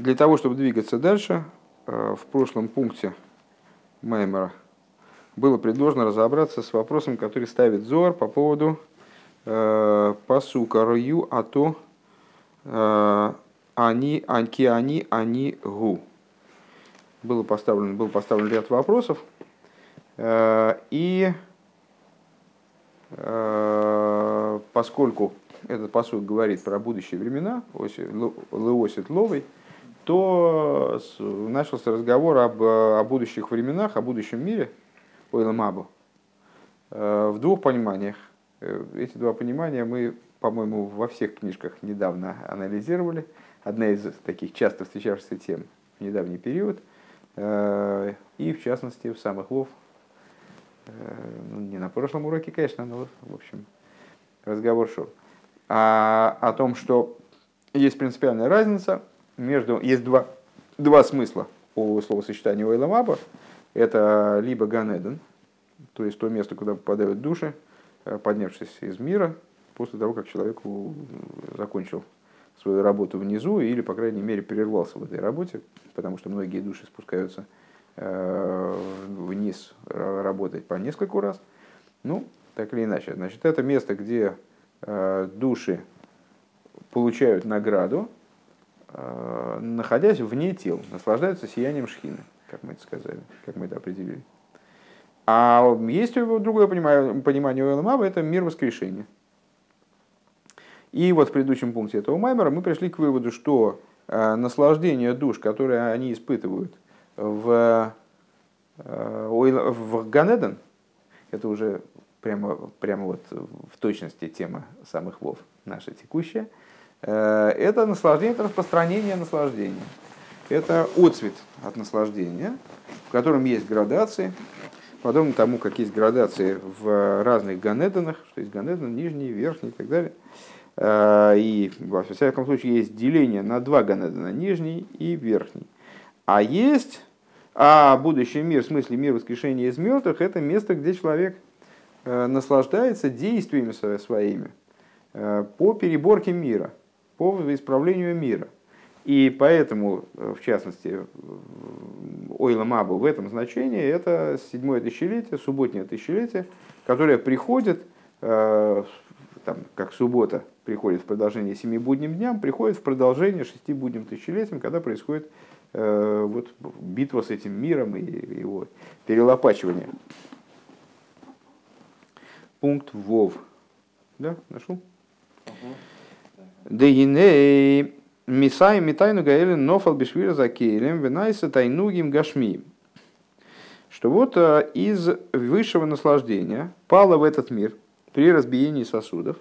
Для того, чтобы двигаться дальше, э, в прошлом пункте Маймера было предложено разобраться с вопросом, который ставит Зор по поводу э, посука Рою, а то э, они, анки они, они гу. Было поставлен, был поставлен ряд вопросов, э, и э, поскольку этот посуд говорит про будущие времена, Леосит Ловой, то начался разговор об, о будущих временах, о будущем мире, Ойламабу, э, в двух пониманиях. Э, эти два понимания мы, по-моему, во всех книжках недавно анализировали. Одна из таких часто встречавшихся тем в недавний период. Э, и, в частности, в самых Вов. Ну, не на прошлом уроке, конечно, но, в общем, разговор шел. А, о том, что есть принципиальная разница между... Есть два, два смысла у словосочетания Ойламаба. Это либо Ганеден, то есть то место, куда попадают души, э, поднявшись из мира, после того, как человек закончил свою работу внизу или, по крайней мере, прервался в этой работе, потому что многие души спускаются э, вниз работать по нескольку раз. Ну, так или иначе. Значит, это место, где э, души получают награду, находясь вне тел, наслаждаются сиянием шхины как мы это сказали, как мы это определили. А есть другое понимание у Эламаба, это мир воскрешения. И вот в предыдущем пункте этого Маймера мы пришли к выводу, что э, наслаждение душ, которые они испытывают в, э, в Ганеден, это уже прямо, прямо вот в точности тема самых вов, наша текущая, э, это наслаждение, это распространение наслаждения это отцвет от наслаждения, в котором есть градации, подобно тому, как есть градации в разных ганедонах, что есть ганедон, нижний, верхний и так далее. А, и во всяком случае есть деление на два ганедона, нижний и верхний. А есть, а будущий мир, в смысле мир воскрешения из мертвых, это место, где человек э, наслаждается действиями своими э, по переборке мира, по исправлению мира – и поэтому, э, в частности, Ойла Мабу в этом значении это седьмое тысячелетие, субботнее тысячелетие, которое приходит, э, там, как суббота приходит в продолжение семи будним дням, приходит в продолжение шести будним тысячелетиям, когда происходит э, вот, битва с этим миром и его перелопачивание. Пункт Вов. Да, нашел? Дегиней Мисай Митайну Гаэлин Нофал Бишвира Закейлем Венайса Тайнугим Гашми. Что вот э, из высшего наслаждения пало в этот мир при разбиении сосудов,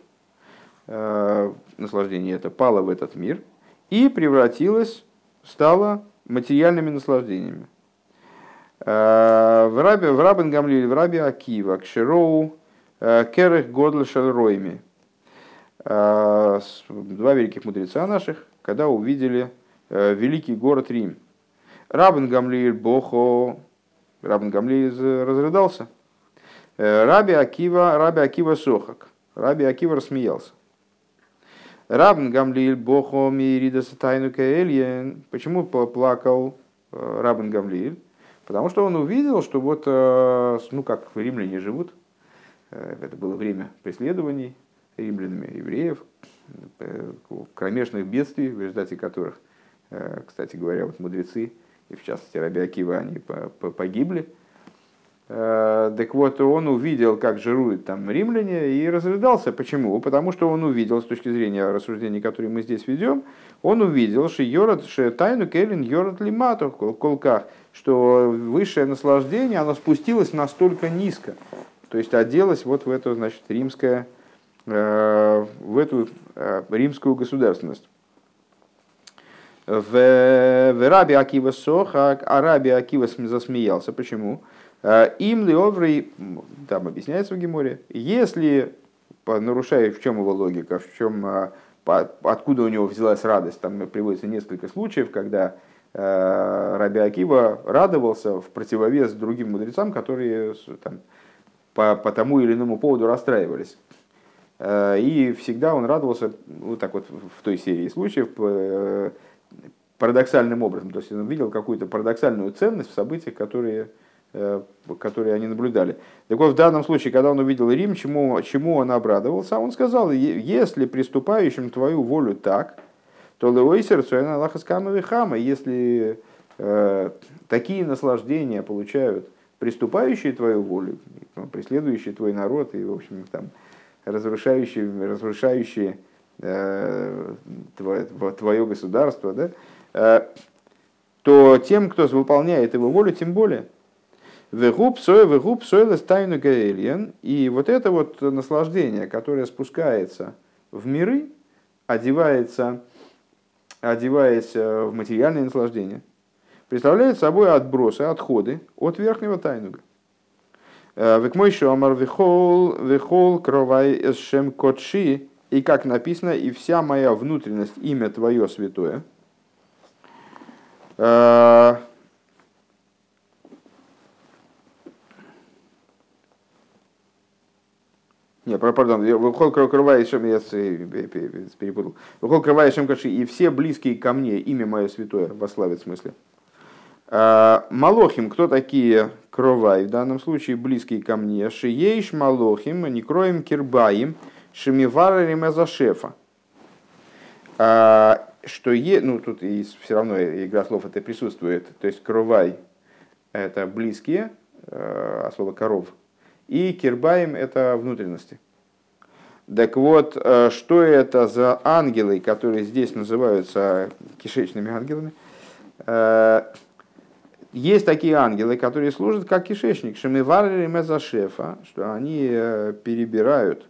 э, наслаждение это пало в этот мир и превратилось, стало материальными наслаждениями. Э, в Рабе, в Рабен в Рабе Акива, Кшироу, Керех Годл Шальройми. Два великих мудреца наших, когда увидели э, великий город Рим. Рабин Гамлиэль Бохо, Рабин Гамлиэль разрыдался. Э, Раби Акива, Раби Акива Сохак. Раби Акива рассмеялся. Рабин Гамлиэль Бохо Мирида Сатайну Каэльен. Почему плакал э, Рабин Гамлиэль? Потому что он увидел, что вот, ну как римляне живут, это было время преследований римлянами евреев, Э, кромешных бедствий, в результате которых, э, кстати говоря, вот мудрецы, и в частности Раби Акива, они погибли. Э, так вот, он увидел, как жируют там римляне, и разрыдался. Почему? Потому что он увидел, с точки зрения рассуждений, которые мы здесь ведем, он увидел, что йорат, что тайну келин йорат лимату колках, что высшее наслаждение, оно спустилось настолько низко. То есть оделось вот в это, значит, римское в эту э, римскую государственность. В, в Раби Акива Сохак, а Раби Акива засмеялся. Почему? Э, Им ли там объясняется в Геморе, если, нарушая, в чем его логика, в чем, откуда у него взялась радость, там приводится несколько случаев, когда Раби Акива радовался в противовес другим мудрецам, которые там, по, по тому или иному поводу расстраивались. Э, и всегда он радовался, вот так вот в той серии случаев, э, парадоксальным образом. То есть он видел какую-то парадоксальную ценность в событиях, которые, э, которые они наблюдали. Так вот, в данном случае, когда он увидел Рим, чему, чему он обрадовался, он сказал, если приступающим твою волю так, то леой сердцу Аллаха хама, если э, такие наслаждения получают приступающие твою волю, преследующие твой народ и, в общем, там, разрушающие, разрушающие э, твое, твое государство, да, э, то тем, кто выполняет его волю, тем более. Вегуб сой, вегуб сой тайну гаэльян. И вот это вот наслаждение, которое спускается в миры, одевается, одеваясь в материальное наслаждение, представляет собой отбросы, отходы от верхнего тайнуга. Э, Век мой шомар вихол, вихол кровай эсшем котши, и как написано, и вся моя внутренность, имя твое святое. Э, не, пардон, выхол кроваешем, я перепутал. Выхол кроваешем каши, и все близкие ко мне, имя мое святое, вославит в смысле. А, Малохим, кто такие кровай, в данном случае близкие ко мне, шиейш малохим, не кроем кирбаим, шемиварарим шефа. А, что е, ну тут и все равно игра слов это присутствует, то есть кровай это близкие, а, а слово коров, и кирбаим это внутренности. Так вот, что это за ангелы, которые здесь называются кишечными ангелами? Есть такие ангелы, которые служат как кишечник, шемиварли мезашефа, что они э, перебирают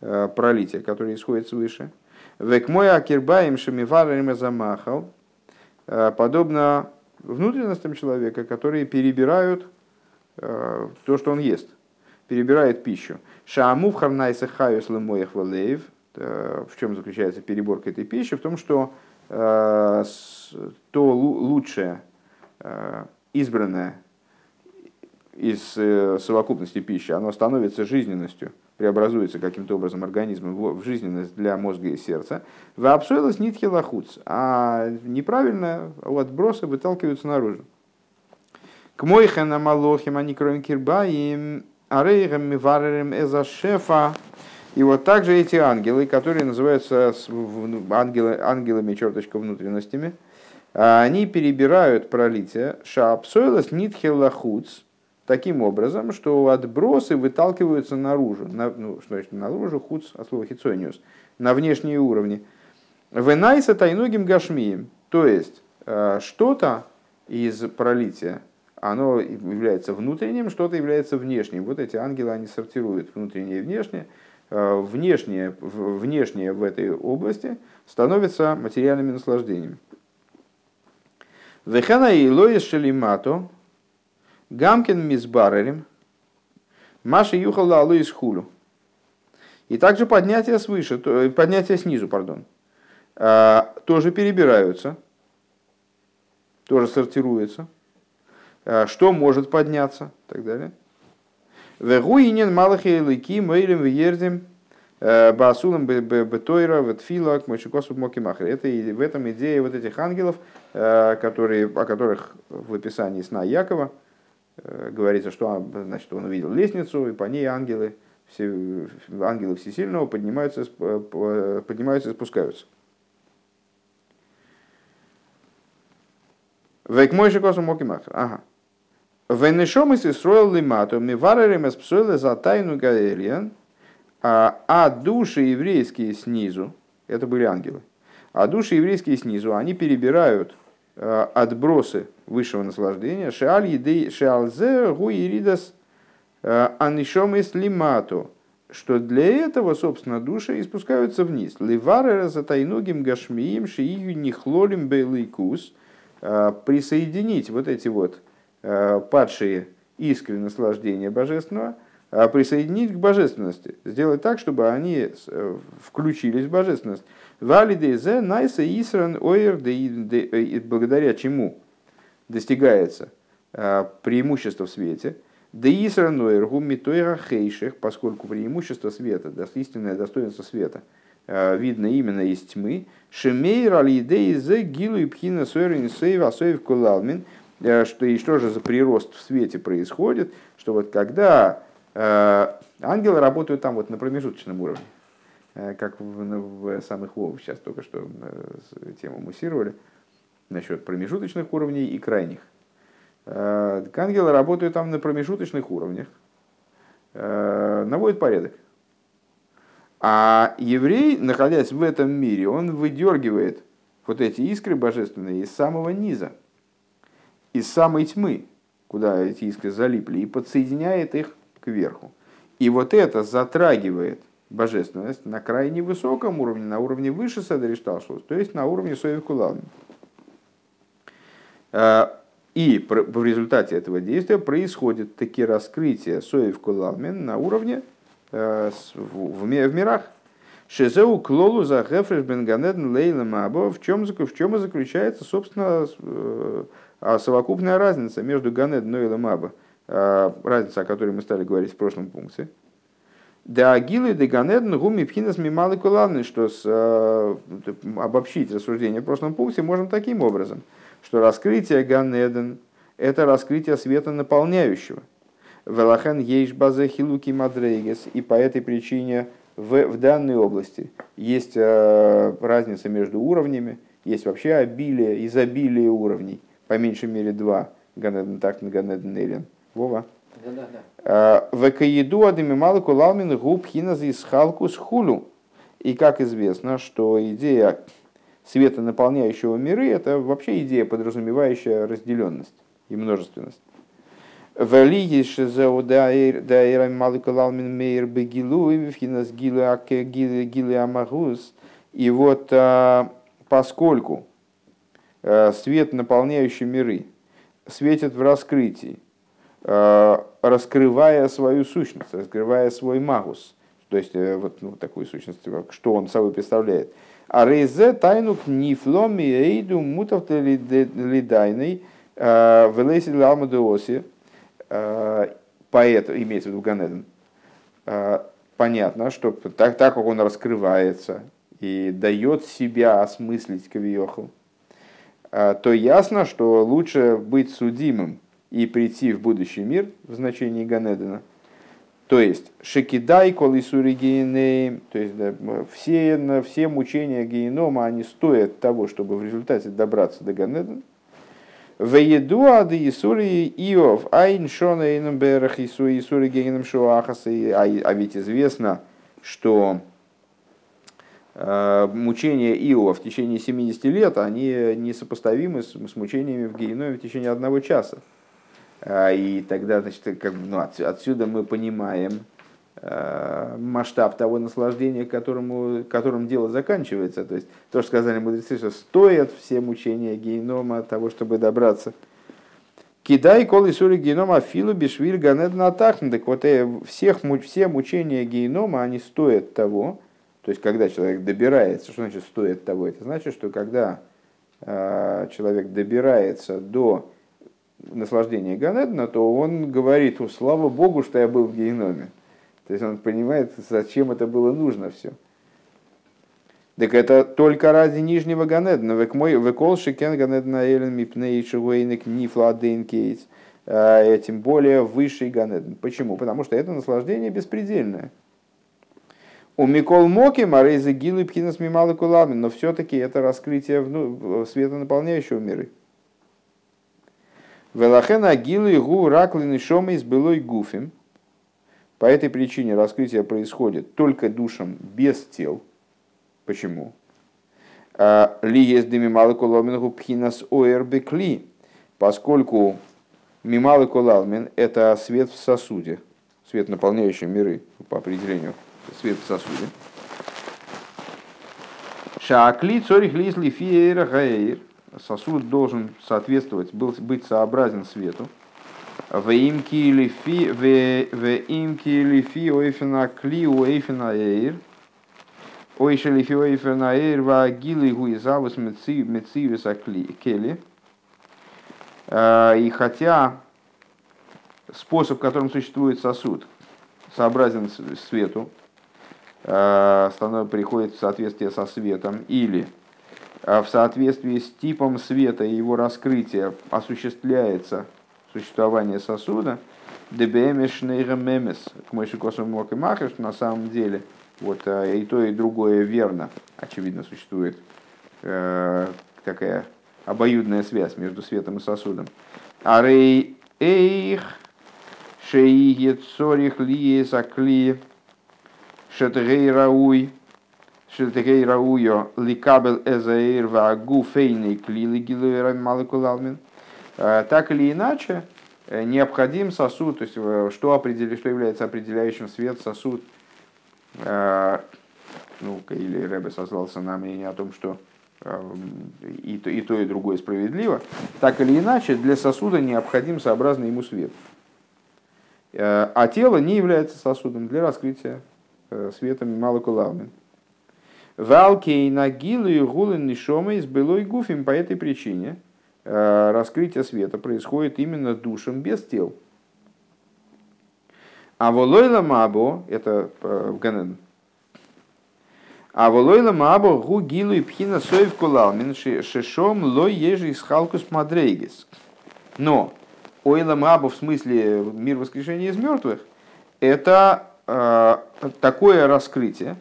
э, пролитие, которое исходит свыше. Век мой акирбаем шемиварли мезамахал, э, подобно внутренностям человека, которые перебирают то, что он ест, перебирает пищу. Шаамув харнайса хаюс лемоях валеев. В чем заключается переборка этой пищи? В том, что то лучшее, избранное из э, совокупности пищи, оно становится жизненностью, преобразуется каким-то образом организмом в жизненность для мозга и сердца. В абсуэлос нитхи лахуц, а неправильно отбросы выталкиваются наружу. К мойхена малохим, они кроем кирба, им арейгам миваререм эза шефа. И вот также эти ангелы, которые называются ангелы, ангелами, черточка, внутренностями – они перебирают пролитие шаапсойлас нитхелахуц таким образом, что отбросы выталкиваются наружу, на, ну, что значит наружу, хуц от слова хицониус, на внешние уровни. Венайса тайнугим гашмием, то есть э, что-то из пролития, оно является внутренним, что-то является внешним. Вот эти ангелы, они сортируют внутреннее и внешнее. Э, внешнее, внешнее в этой области становится материальными наслаждениями. Вехана и Лоис Шелимато, Гамкин Мизбарерим, Маша Юхала Алоис Хулю. И также поднятие свыше, поднятие снизу, пардон, а, тоже перебираются, тоже сортируются. А, что может подняться и так далее. Вегуинен малахи лыки мейлем веердем Э, Басулам Бетойра, Ветфила, Мойшикосу Мокимахр. Это в этом идея вот этих ангелов, э, которые, о которых в описании сна Якова э, говорится, что он, значит, он увидел лестницу, и по ней ангелы, все, ангелы Всесильного поднимаются, поднимаются и спускаются. Вейк мой шикосу мокимахр. Ага. Венешом из Исроил лимату, ми варерем из псуэле за тайну гаэриан, а, а души еврейские снизу, это были ангелы, а души еврейские снизу, они перебирают а, отбросы высшего наслаждения, шеаль едей шеалзе гуиридас а, анишом из лимату, что для этого, собственно, души и спускаются вниз. Ливары за тайногим гашмием шиию нихлолим бейликус, присоединить вот эти вот падшие искры наслаждения божественного – а присоединить к божественности, сделать так, чтобы они э, включились в божественность. Валидейзе найса исран ойр, благодаря чему достигается э, преимущество в свете. Да исран ойр гумитойра хейших, поскольку преимущество света, истинное достоинство света, видно именно из тьмы. Шемейр алидей зе гилу и пхина сойрин сейв асоев кулалмин. Что, и что же за прирост в свете происходит, что вот когда ангелы работают там вот на промежуточном уровне, как в, в самых Вов сейчас только что тему муссировали, насчет промежуточных уровней и крайних. Ангелы работают там на промежуточных уровнях, наводят порядок. А еврей, находясь в этом мире, он выдергивает вот эти искры божественные из самого низа, из самой тьмы, куда эти искры залипли, и подсоединяет их к верху. И вот это затрагивает божественность на крайне высоком уровне, на уровне выше Седришталшус, то есть на уровне Соевкулан. А, и в результате этого действия происходит таки раскрытие Соевкулалмен на уровне Э, в мирах. Шезеу клолу за гефреш бенганеден лейла мабо. В чем, в чем и заключается, собственно, э, а совокупная разница между ганеден и маба. Э, разница, о которой мы стали говорить в прошлом пункте. Да агилы де ганеден гуми пхинас мималы куланы, что с, обобщить рассуждение в прошлом пункте можем таким образом, что раскрытие ганеден – это раскрытие света наполняющего. Велахен ейш базе хилуки мадрейгес. И по этой причине в, в данной области есть э, разница между уровнями, есть вообще обилие, изобилие уровней, по меньшей мере два. Ганеден так, Ганеден Элен. Вова? Э, в Каеду Адемималу Кулалмин губ хиназ из халку с хулю. И как известно, что идея света, наполняющего миры, это вообще идея, подразумевающая разделенность и множественность. Велиги шизеу даэра маликалалмин мейр бегилу и вхинас гилы амагус. И вот а, поскольку а, свет, наполняющий миры, светит в раскрытии, а, раскрывая свою сущность, раскрывая свой магус, то есть э, вот ну, такую сущность, что он собой представляет. А рейзе тайну книфломи эйду мутов лидайной велейси ламадеоси поэт, имеется в виду Ганеден, понятно, что так, так как он раскрывается и дает себя осмыслить Кавиоху, то ясно, что лучше быть судимым и прийти в будущий мир в значении Ганедена. То есть, шекидай колисури гейней, то есть да, все, все мучения генома, они стоят того, чтобы в результате добраться до Ганедена. Веедуа да Исури Иов, Айн Шона Эйном Берах Исури Гегеном Шуахаса. А, а ведь известно, что э, мучения Иова в течение 70 лет, они несопоставимы с, с мучениями в Геноме в течение одного часа. А, и тогда, значит, как, ну, отсюда мы понимаем, Э, масштаб того наслаждения, которому, которым дело заканчивается. То есть то, что сказали мудрецы, что стоят все мучения генома того, чтобы добраться. Кидай кол и сури генома филу бешвиль ганед натахн. Так вот, э, всех, все мучения генома, они стоят того, то есть когда человек добирается, что значит стоит того? Это значит, что когда э, человек добирается до наслаждения Ганедна, то он говорит, слава Богу, что я был в геноме. То есть он понимает, зачем это было нужно все. Так это только ради нижнего Ганедна. Векол шикен Ганедна элен мипней шигуэйник нифладейн кейтс. А, тем более высший Ганедн. Почему? Потому что это наслаждение беспредельное. У Микол Моки Морейза Гилы Пхинас Мималы Кулами, но все-таки это раскрытие света наполняющего миры. Велахена Гилы Гу Раклин и Шома из Былой Гуфим – по этой причине раскрытие происходит только душам без тел. Почему? А, ли есть мималы коломин пхинас оэрбекли, поскольку мималы колалмин – это свет в сосуде, свет, наполняющий миры, по определению, свет в сосуде. Шаакли цорих лисли фиера гаэйр. Сосуд должен соответствовать, быть сообразен свету. В имки лифи, в имки лифи ойфена кли ойфена эйр. Ойше лифи ойфена эйр ва гилы гуизавус мецивиса кели. И хотя способ, которым существует сосуд, сообразен свету, приходит в соответствие со светом, или в соответствии с типом света и его раскрытия осуществляется существование сосуда, нейремемес, к мок и махаш, на самом деле, вот и то, и другое верно, очевидно, существует такая обоюдная связь между светом и сосудом. Арей эйх шеиге цорих лие закли шетгей рауй шетгей рауйо ликабел эзаир вагу фейный кли лигилуэра малыкулалмин. Так или иначе, необходим сосуд, то есть что, определяет, что является определяющим свет, сосуд, ну, или Рэбе сослался на мнение о том, что и то, и то, и другое справедливо, так или иначе для сосуда необходим сообразный ему свет. А тело не является сосудом для раскрытия светом малокулавным. Валкей нагилу и гулын нишома из былой гуфим по этой причине э, раскрытие света происходит именно душем без тел. А волойла мабо, это в Ганен, а волойла мабо гу гилу и пхина соев кулалмин шешом лой ежи из халкус мадрейгис. Но ойла мабо в смысле мир воскрешения из мертвых это э, такое раскрытие,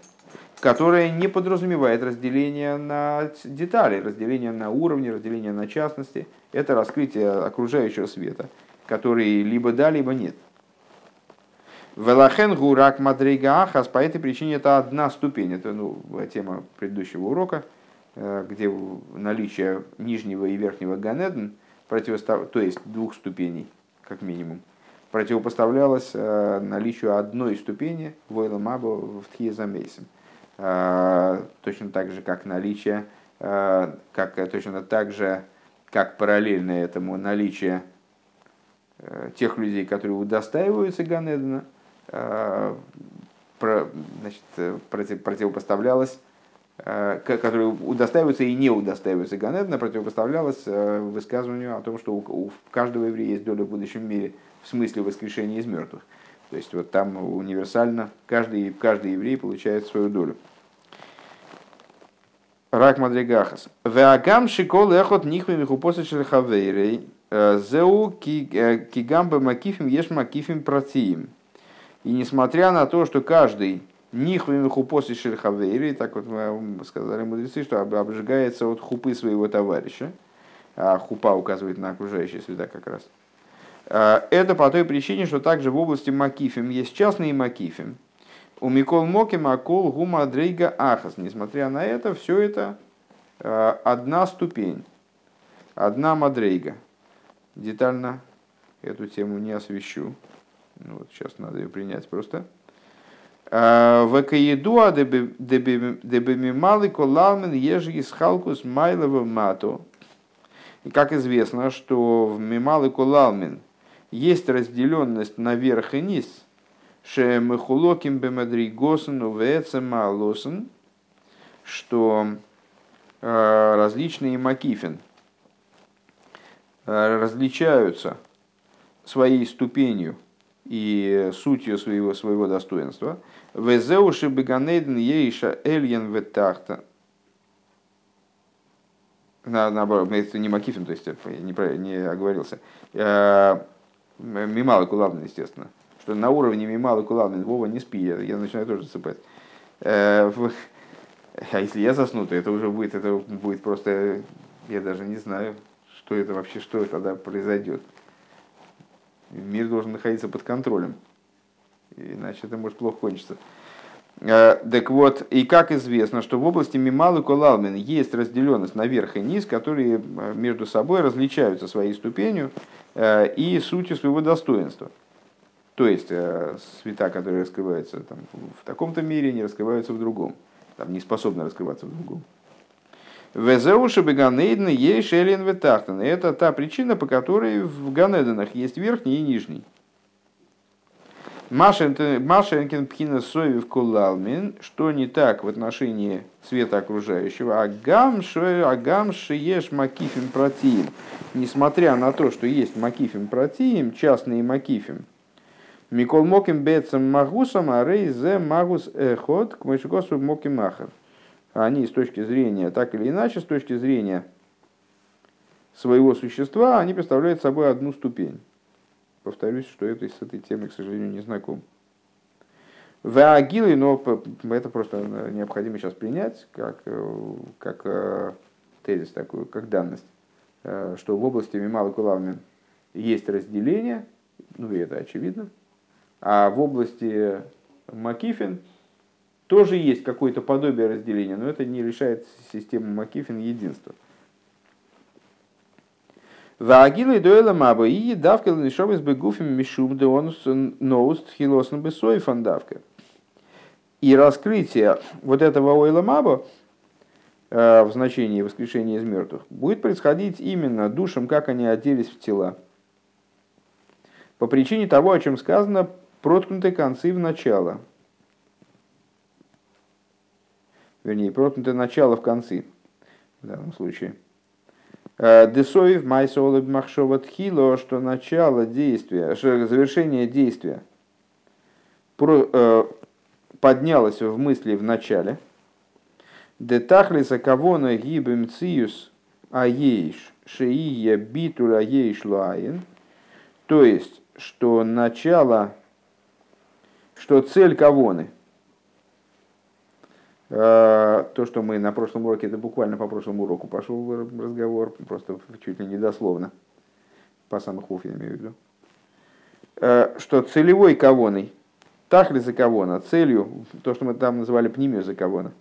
которое не подразумевает разделение на детали, разделение на уровни, разделение на частности. Это раскрытие окружающего света, который либо да, либо нет. Велахен гурак мадрейга ахас, по этой причине это одна ступень. Это ну, тема предыдущего урока, э, где наличие нижнего и верхнего ганедн, противостав... то есть двух ступеней, как минимум, противопоставлялось э, наличию одной ступени в Мабо в Тхиезамейсом. Точно так же, как наличие, как, точно так же, как параллельно этому наличие тех людей, которые удостаиваются Ганедана, Э, значит, э, против, противопоставлялось, э, которые удостаиваются и не удостаиваются Ганедна, противопоставлялось высказыванию о том, что у каждого еврея есть доля в будущем мире в смысле воскрешения из мертвых. То есть вот там универсально каждый, каждый еврей получает свою долю. Рак Мадригахас. Веагам шикол эхот нихвы михупоса шельхавейрей. Зеу кигамбе макифим еш макифим протиим. И несмотря на то, что каждый нихвами хупоси шельхавейри, так вот мы сказали мудрецы, что обжигается от хупы своего товарища, а хупа указывает на окружающие среда как раз. А, это по той причине, что также в области макифим есть частные макифим. У Микол Моки Макол Гума Дрейга Ахас. Несмотря на это, все это а, одна ступень, одна мадрейга. Детально эту тему не освещу. Ну, вот сейчас надо ее принять просто. А, Вакаедуа дебемималы колалмен ежи из халкус майлова мату. И как известно, что в мималы колалмен есть разделенность на верх и низ, ше мехулоким бемадригосен увецема лосен, что а, различные макифин а, различаются своей ступенью и сутью своего, своего достоинства. Везеуши беганейден ейша эльен ветахта. Наоборот, это не Макифин, то есть я не, не оговорился. Мималы Кулавин, естественно. Что на уровне Мималы Кулавин, Вова, не спи, я, я начинаю тоже засыпать. Э, а если я засну, то это уже будет, это будет просто, я даже не знаю, что это вообще, что тогда произойдет. Мир должен находиться под контролем. Иначе это может плохо кончиться. Э, так вот, и как известно, что в области Мимал и Колалмин есть разделенность на верх и низ, которые э, между собой различаются своей ступенью и сутью своего достоинства. То есть света, которые раскрываются там, в таком-то мире, не раскрываются в другом, там, не способны раскрываться в другом. Везеуши Беганейден ей шелен ветахтен. Это та причина, по которой в Ганеденах есть верхний и нижний. Машенкин пхина соев кулалмин, что не так в отношении света окружающего, а агам шиеш макифим протиим. Несмотря на то, что есть макифим протиим, частные макифим, Микол Моким Бецам Магусом, а Рей Зе Магус Эхот к Мышекосу Моким Махар. Они с точки зрения, так или иначе, с точки зрения своего существа, они представляют собой одну ступень. Повторюсь, что это с этой темой, к сожалению, не знаком. Ваагилы, но это просто необходимо сейчас принять как, как тезис такой, как данность, что в области Мимала Кулавмин есть разделение, ну и это очевидно, а в области Макифин тоже есть какое-то подобие разделения, но это не решает систему Макифин единства. Ваагилы дуэла маба и давка лишов из бегуфим мишум де он ноуст хилосн бесой фандавка. И раскрытие вот этого ойла маба э, в значении воскрешения из мертвых будет происходить именно душам, как они оделись в тела. По причине того, о чем сказано, проткнуты концы в начало. Вернее, проткнуты начало в концы в данном случае. Э, Десоев майсолаб махшова тхило, что начало действия, что завершение действия э, поднялось в мысли в начале. Детахлиса кавона гибем циюс аейш шеия битуля аейш луаин. То есть, что начало что цель кавоны, то, что мы на прошлом уроке, это буквально по прошлому уроку пошел разговор, просто чуть ли не дословно, по самых уф я имею в виду, э, что целевой кавоной, тахли за кавона, целью, то, что мы там называли пнимию за кавона,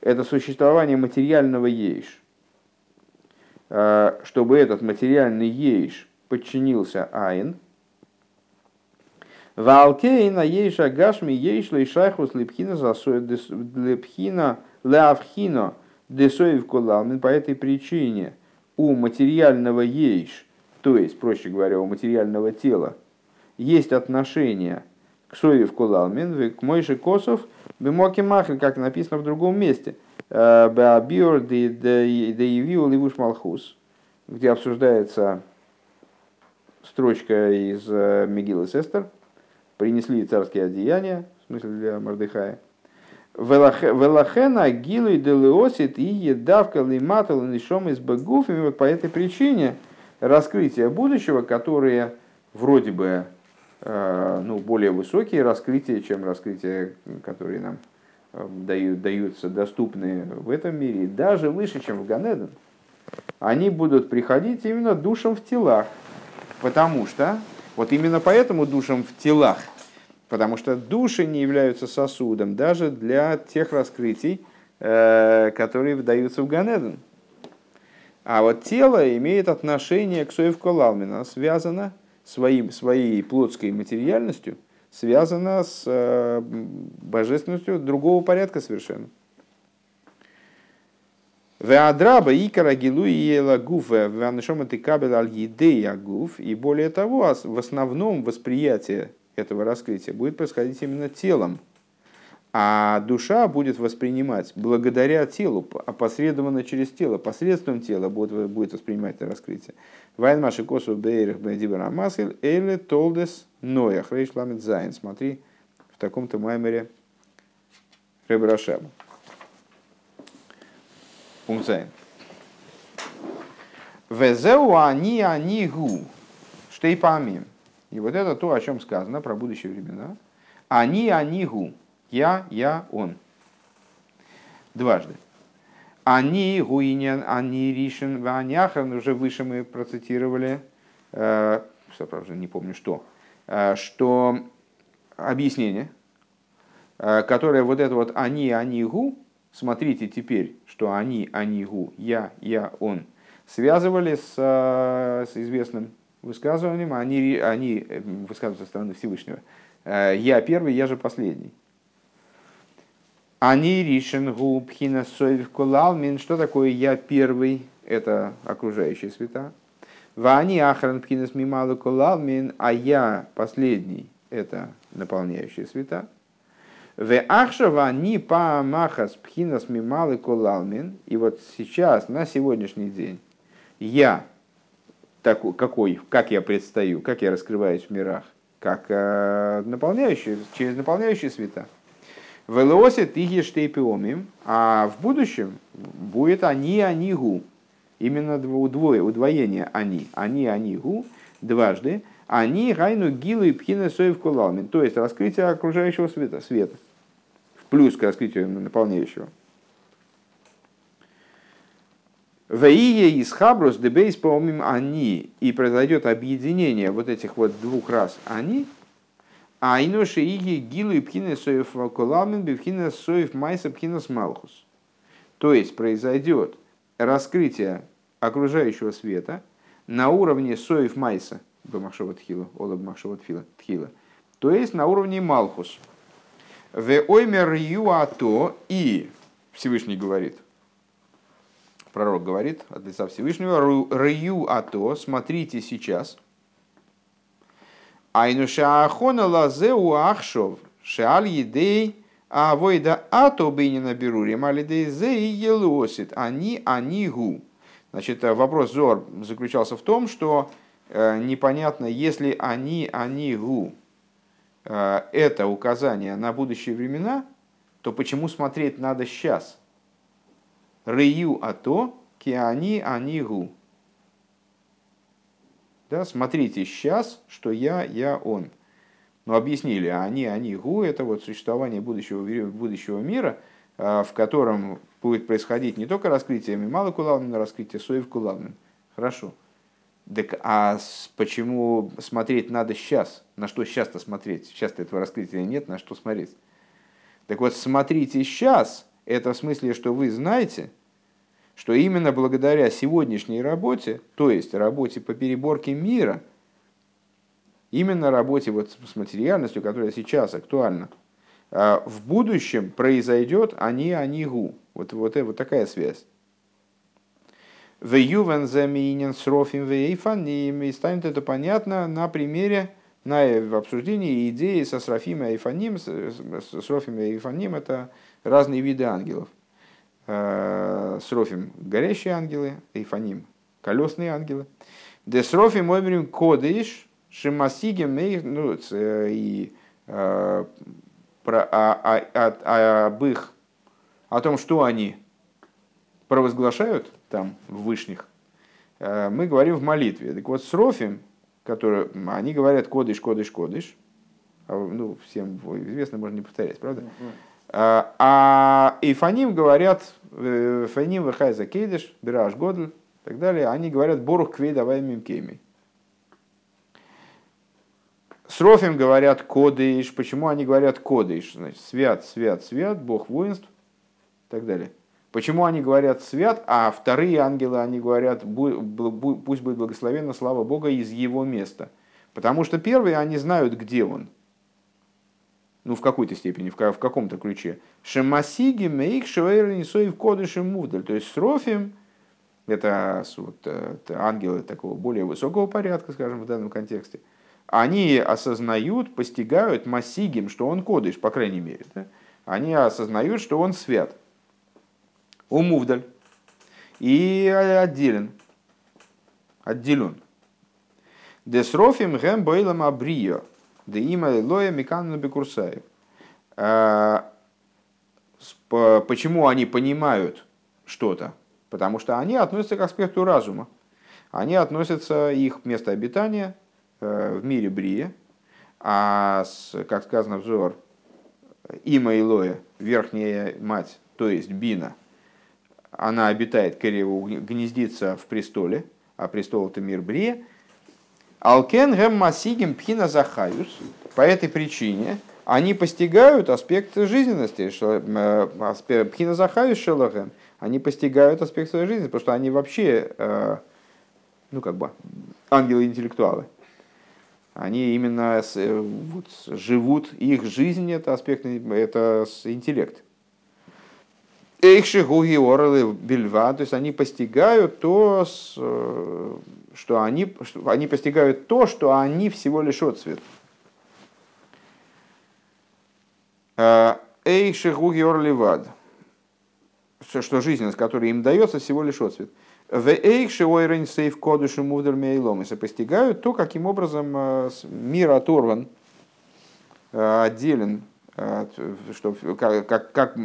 это существование материального ейш, э, чтобы этот материальный ейш подчинился айн – Валкейна ейша гашми ейш лейшайхус лепхина лепхина леавхино десоев колалмин. По этой причине у материального ейш, то есть, проще говоря, у материального тела, есть отношение к соев колалмин, к мойши косов, бемоки махр, как написано в другом месте. Беабиор деевиу ливуш малхус, где обсуждается строчка из Мегилы Сестер – принесли царские одеяния, в смысле для Мордыхая. Велахена гилу и делеосит и едавка лиматал нишом из багуфами. Вот по этой причине раскрытия будущего, которые вроде бы э, ну, более высокие раскрытия, чем раскрытия, которые нам э, дают, даются доступны в этом мире, даже выше, чем в Ганеден, они будут приходить именно душам в телах. Потому что вот именно поэтому душам в телах, потому что души не являются сосудом даже для тех раскрытий, э, которые выдаются в Ганеден. А вот тело имеет отношение к Соев Колалмина, связано своим, своей плотской материальностью, связано с э, божественностью другого порядка совершенно. Веадраба икара гилу и елагуф ваншома ты кабель аль гуф. И более того, в основном восприятие этого раскрытия будет происходить именно телом. А душа будет воспринимать благодаря телу, опосредованно через тело, посредством тела будет, будет воспринимать это раскрытие. ועיין מה שכתוב באורך בדיבור המתחיל אלה תולדות נח ריש למד זיין. Смотри в таком-то маймере Ребе Рашаба. Пункт וזהו אני אני הוא. שתי פעמים. И вот это то, о чем сказано про будущие времена. אני אני הוא. Я, я, он. Дважды. Они гуинян, они ришен, ваняхан. Уже выше мы процитировали, э, не помню что, э, что объяснение, э, которое вот это вот они, они гу, смотрите теперь, что они, они, гу, я, я, он, связывали с, э, с известным высказыванием, они, они э, высказываются со стороны Всевышнего. Э, я первый, я же последний. Они ришен гу пхина. Что такое я первый? Это окружающие света. Вани ахран пхинас мималу кулалмин, а я последний. Это наполняющие света. В Ахшава ни па махас пхинас мималы колалмин. И вот сейчас, на сегодняшний день, я такой, какой, как я предстаю, как я раскрываюсь в мирах, как э, наполняющие, через наполняющие света. В Элосе тиги штейпиомим, а в будущем будет они, они гу. Именно удвое, удвоение они. Они, они гу дважды. Они гайну гилу и пхина соев кулалмин. То есть раскрытие окружающего света. света. Плюс к раскрытию наполняющего. Ваие из Хабрус дебейс помим они, и произойдет объединение вот этих вот двух раз они, а иноши иги гилу и пхина соев коламин бифхина соев майса пхина малхус. То есть произойдет раскрытие окружающего света на уровне соев майса, бамахшова тхила, ола бамахшова тхила, то есть на уровне малхус. В оймер юато и Всевышний говорит – пророк говорит от лица Всевышнего, «Раю ато, смотрите сейчас». Айнуша ахона лазеу ахшов, шеаль едей, а войда ато бейнина берурим, алидей зей елосит, они, они гу. Значит, вопрос Зор заключался в том, что э, непонятно, если они, они гу, э, это указание на будущие времена, то почему смотреть надо сейчас? Рию ато, киани анигу. Да, смотрите сейчас, что я, я он. Но объяснили, они, они, гу, это вот существование будущего, будущего мира, а, в котором будет происходить не только раскрытие Мимала Кулавна, но раскрытие Соев Кулавна. Хорошо. Так, а почему смотреть надо сейчас? На что сейчас-то смотреть? Сейчас-то этого раскрытия нет, на что смотреть? Так вот, смотрите сейчас, это в смысле, что вы знаете, что именно благодаря сегодняшней работе, то есть работе по переборке мира, именно работе вот с материальностью, которая сейчас актуальна, а, в будущем произойдет они, они гу. Вот, вот, вот такая связь. В ювен заменен с рофим вейфаним. И станет это понятно на примере, на обсуждении идеи со срофим и айфаним. С и айфаним это разные виды ангелов. Э, Срофим – горящие ангелы, Эйфаним – колесные ангелы. Десрофим оберем кодыш, шимасигем, ну, э, и э, про, а, а, а, а, об их, о том, что они провозглашают там, в Вышних, мы говорим в молитве. Так вот, Срофим, которые, они говорят кодыш, кодыш, кодыш, ну, всем известно, можно не повторять, правда? А, а Эйфаним говорят, Фаним Вахайза Кейдеш, Бираж Годль и так далее, они говорят Борух Квей давай мимкеми. С Рофим говорят Кодыш. Почему они говорят Кодыш? Значит, свят, свят, свят, Бог воинств и так далее. Почему они говорят свят, а вторые ангелы, они говорят, пусть будет благословена слава Бога из его места. Потому что первые, они знают, где он ну, в какой-то степени, в, каком-то ключе. Шемасиги мейк швейр в кодышем мувдаль. То есть с Рофим, это, вот, э, ангелы такого более высокого порядка, скажем, в данном контексте, они осознают, постигают массигим, что он кодыш, по крайней мере. Да? Они осознают, что он свят. Умувдаль. И отделен. Отделен. Десрофим гэм бойлам абрио. Да има лоя микан бекурсаев. А, почему они понимают что-то? Потому что они относятся к аспекту разума. Они относятся, их место обитания э, в мире Брия, а, как сказано взор, Има и Лоя, верхняя мать, то есть Бина, она обитает, гнездится в престоле, а престол это мир Брия, Алкен гэм масигим пхина захаюс. По этой причине они постигают аспект жизненности. Э, пхина захаюс шелахэм. Они постигают аспект своей жизни, потому что они вообще, э, ну как бы, ангелы-интеллектуалы. Они именно э, вот, живут, их жизнь это аспект, это интеллект. Эйхши гуги орлы бельва, то есть они постигают то, что они, что они постигают то, что они всего лишь отцвет. А, Эйши гуги орливад, что жизненность, которая им дается, всего лишь отцвет. В эйкши ойрен сейф кодушу мувдер мейломиса постигают то, каким образом мир оторван, отделен, что как, как, как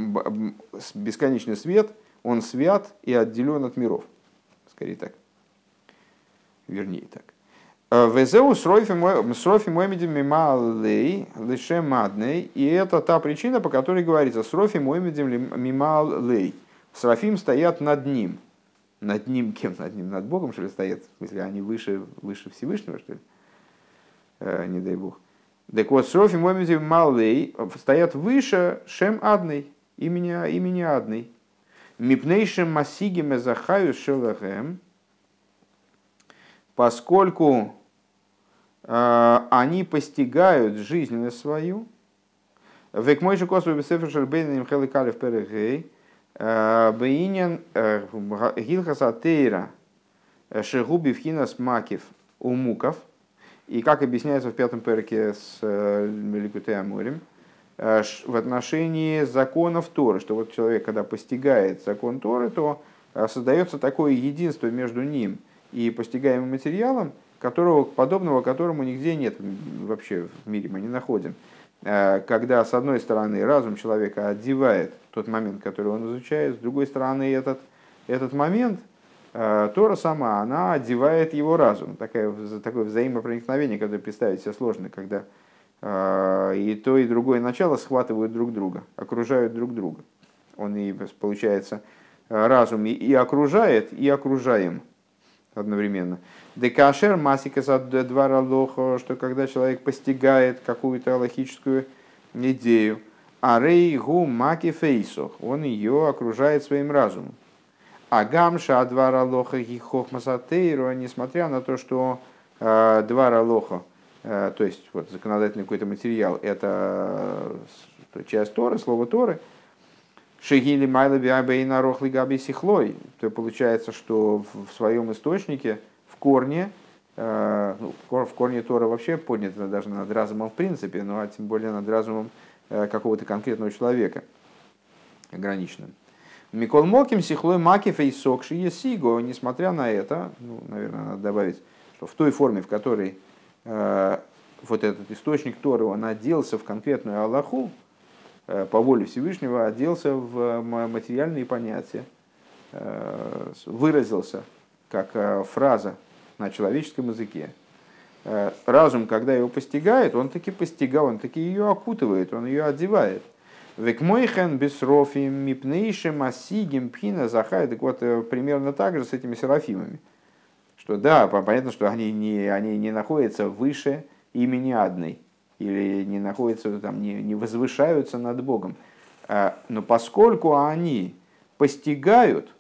бесконечный свет, он свят и отделен от миров. Скорее так. Вернее так. Везеу срофи моймидим мималей лише мадней. И это та причина, по которой говорится срофи моймидим мималей. Срафим стоят над ним. Над ним кем? Над ним? Над Богом, что ли, стоят? В смысле, они выше, выше Всевышнего, что ли? Э, не дай Бог. Так вот, срофи моймидим малей стоят выше Шем Адной, имени, имени Адной. Мипнейшим масигиме захаю шелахем, поскольку Э, они постигают жизненность свою. Век мой же косу бесефер шербейн хелы калев перегей. Э, бейнин э, гилхаса тейра шегуби вхинас макив умуков. И как объясняется в пятом перке с Меликутея морем, в отношении законов Торы, что вот человек, когда постигает закон Торы, то создается такое единство между ним и постигаемым материалом, которого, подобного которому нигде нет вообще в мире, мы не находим. Э, когда, с одной стороны, разум человека одевает тот момент, который он изучает, с другой стороны, этот, этот момент, э, Тора сама, она одевает его разум. Такое, такое взаимопроникновение, которое представить себе сложно, когда э, и то, и другое начало схватывают друг друга, окружают друг друга. Он и, получается, разум и окружает, и окружаем одновременно. Декашер масика за два лохо, что когда человек постигает какую-то логическую идею, а рей гу маки фейсох, он ее окружает своим разумом. А гамша адвара лоха гихох масатейру, несмотря на то, что э, два лоха, э, то есть вот законодательный какой-то материал, это часть Торы, слово Торы, Шегили майла биабейна рохли габи сихлой, то получается, что в своем источнике – корне, э, ну, в корне Тора вообще поднято даже над разумом в принципе, ну а тем более над разумом какого-то конкретного человека ограниченным. Микол Моким, Сихлой Макиф и Сокши Есиго, несмотря на это, ну, наверное, надо добавить, что в той форме, в которой э, вот этот источник Торы, он оделся в конкретную Аллаху, э, по воле Всевышнего оделся в материальные понятия, э, выразился как э, фраза на человеческом языке. Э, разум, когда его постигает, он таки постигал, он таки ее окутывает, он ее одевает. Век мойхен бесрофим мипнейшим асигим пхина захай. Так вот, э, примерно так же с этими серафимами. Что да, понятно, что они не, они не находятся выше имени одной. Или не находятся там, не, не возвышаются над Богом. Э, но поскольку они постигают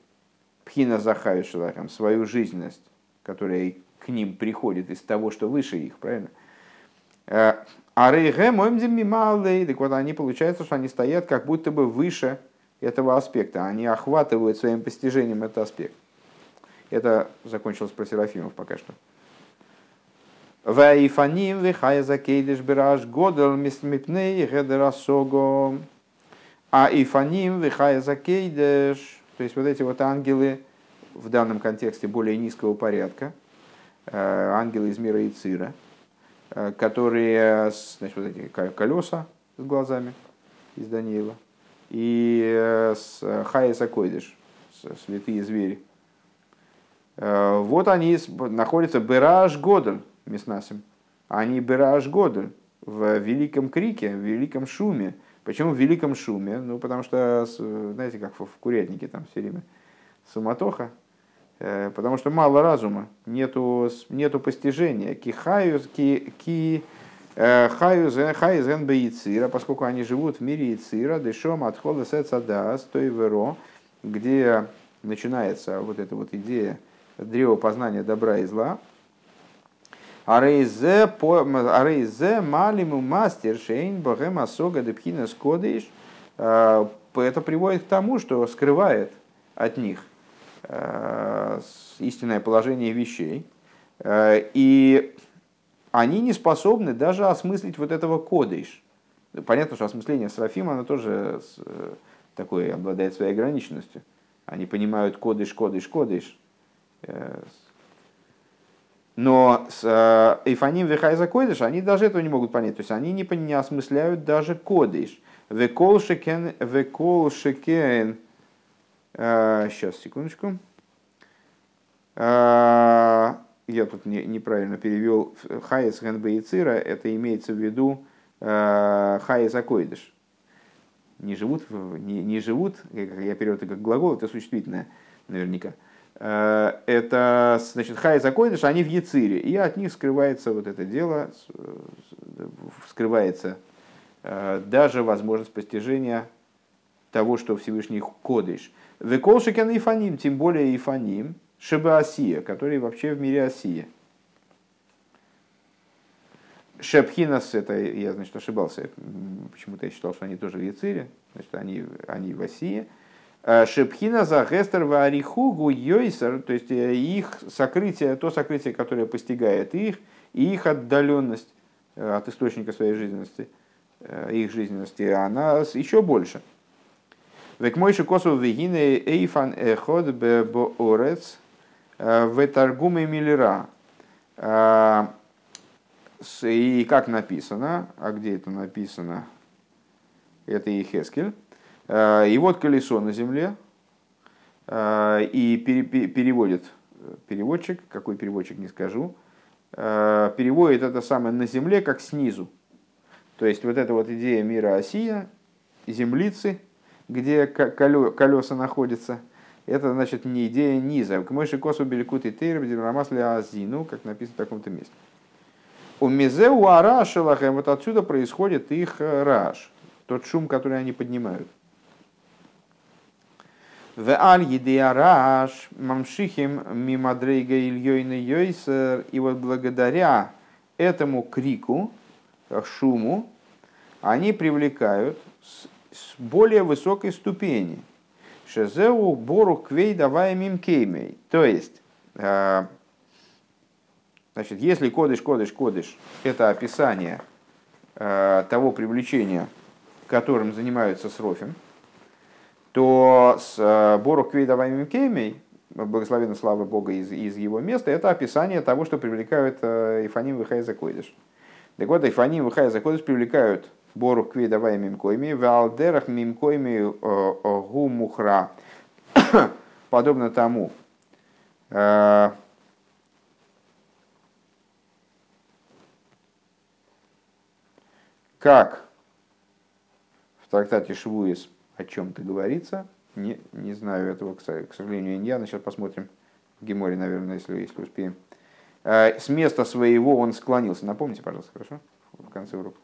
пхина захаю шелахам, свою жизненность, которая к ним приходит из того, что выше их, правильно? А мималей, так вот они получается, что они стоят как будто бы выше этого аспекта, они охватывают своим постижением этот аспект. Это закончилось про Серафимов пока что. Ваифаним вихая закейдеш бираж годел мипней гедерасого. А ифаним вихая закейдеш, то есть вот эти вот ангелы, в данном контексте более низкого порядка, э, ангелы из мира Ицира, которые, значит, вот эти колеса с глазами из Даниила, и э, с Хаиса Койдыш, святые звери. Вот они находятся Бераш Годель, Меснасим. Они Бераш Годель в великом крике, в великом шуме. Почему в великом шуме? Ну, потому что, знаете, как в курятнике там все время суматоха, Э, потому что мало разума, нету, нету постижения. Ки хаюз, ки, ки э, хаюз, хайзен бейцира, поскольку они живут в мире Ицира, дешом отхода сецадас, то и веро, где начинается вот эта вот идея древа познания добра и зла. Арейзе малиму мастер шейн богем асога депхина скодиш. Э, это приводит к тому, что скрывает от них Э, истинное положение вещей. Э, и они не способны даже осмыслить вот этого кодыш. Понятно, что осмысление Срафима, оно тоже э, такое обладает своей ограниченностью. Они понимают кодыш, кодыш, кодыш. Но с Эйфаним Вехайза Койдыш они даже этого не могут понять. То есть они не, не осмысляют даже Кодыш. Векол шекен. Сейчас, секундочку. Я тут не, неправильно перевел. Хайес Генбейцира, это имеется в виду Хайес Акойдыш. Не живут, не, не живут, я перевел это как глагол, это существительное наверняка. Это, значит, хай закойдыш, они в Яцире, и от них скрывается вот это дело, скрывается даже возможность постижения того, что Всевышний кодыш. Веколшикен и фаним, тем более и фаним, шеба осия, который вообще в мире осия. Шепхинас, это я, значит, ошибался, почему-то я считал, что они тоже в Яцире, значит, они, они в Осии. Э, Шепхина за Гестер в Арихугу Йойсер, то есть э, их сокрытие, то сокрытие, которое постигает их, и их отдаленность э, от источника своей жизненности, их жизненности, она еще больше. Век мойши косу вегине эйфан эход боорец в торгуме милера. И как написано, а где это написано? Это Ехескель. Э, и вот колесо на земле, э, и переводит переводчик, какой переводчик не скажу, э, переводит это самое на земле как снизу. То есть вот эта вот идея мира Осия, землицы, где колеса находятся, это значит не идея низа. К мыши косу беликут и тейр, азину, как написано в таком-то месте. У мизеу арашелахем, вот отсюда происходит их раш, тот шум, который они поднимают. В аль едиараш мамшихим мимадрейга ильёйна йойсер. И вот благодаря этому крику, шуму, они привлекают с более высокой ступени. Шезеу бору квей давая мимкеймей. То есть, э, значит, если кодыш, кодыш, кодыш, это описание э, того привлечения, которым занимаются с Рофем, то с э, Бору Квейдавайм Кеймей, благословенная слава Бога из, из его места, это описание того, что привлекают Ифаним Вихайза Койдыш. Так вот, Ифаним Вихайза Койдыш привлекают Бору Квейдавай Мимкойми, Валдерах Мимкойми э, Гумухра, подобно тому, как в трактате Швуис о чем-то говорится. Не, не знаю этого, к сожалению, Иньяна. Сейчас посмотрим в наверное, если, если успеем. Э, с места своего он склонился. Напомните, пожалуйста, хорошо? В конце урока.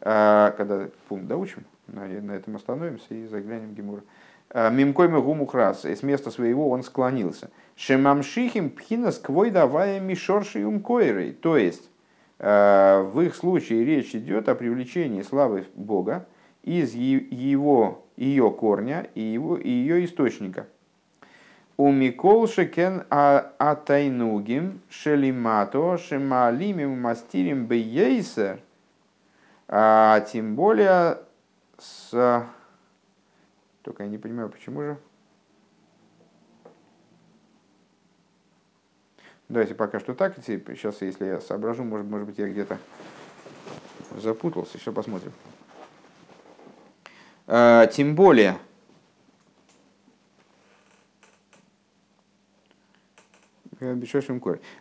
Э, когда пункт доучим, на, этом остановимся и заглянем в Гемора. Э, Мимкойме гумухрас. С места своего он склонился. Шемамшихим пхинас квой давая мишорши умкойрой. То есть, в их случае речь идет о привлечении славы Бога из его ее корня и, его, и ее источника. У Микол Шекен Атайнугим Шелимато Шемалимим Мастирим Бейсер, а тем более с... Только я не понимаю, почему же. Давайте пока что так. Сейчас, если я соображу, может, может быть, я где-то запутался. Еще посмотрим. Э, тем более,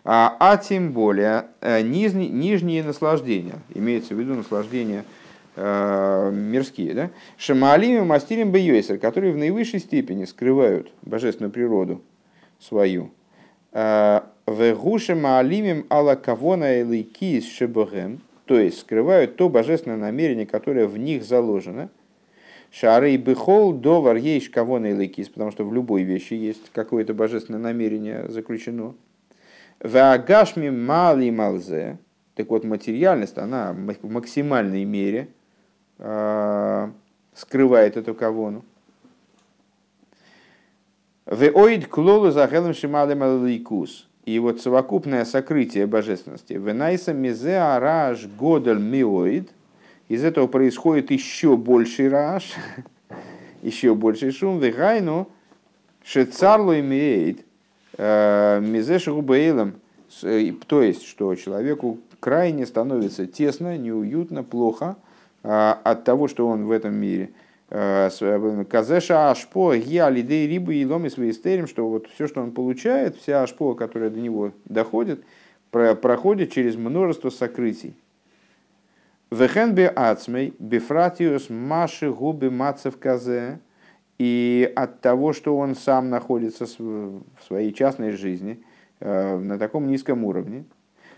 а, а тем более э, нижние, нижние наслаждения, имеется в виду наслаждения э, мирские, да? Шамалим и мастирим бейойсер, которые в наивысшей степени скрывают божественную природу свою. Э, Вегуша маалимим ала кавона элейкис шебогем, то есть скрывают то божественное намерение, которое в них заложено – Шары и бехол довар ейш кого на потому что в любой вещи есть какое-то божественное намерение заключено. Ваагашми мали малзе, так вот материальность, она в максимальной мере э, скрывает эту кавону. Веоид клолу захелем шималем алейкус. И вот совокупное сокрытие божественности. Венайса мизе араш годель миоид – из этого происходит еще больший раш, еще больший шум. Вегайну шецарло имеет Мизеш Рубейлом, то есть, что человеку крайне становится тесно, неуютно, плохо от того, что он в этом мире – Казеша Ашпо, я лидей рибы и ломи свои стерим, что вот все, что он получает, вся Ашпо, которая до него доходит, проходит через множество сокрытий. Вехенбе ацмей, бифратиус маши губи мацев казе, и от того, что он сам находится в своей частной жизни э, на таком низком уровне,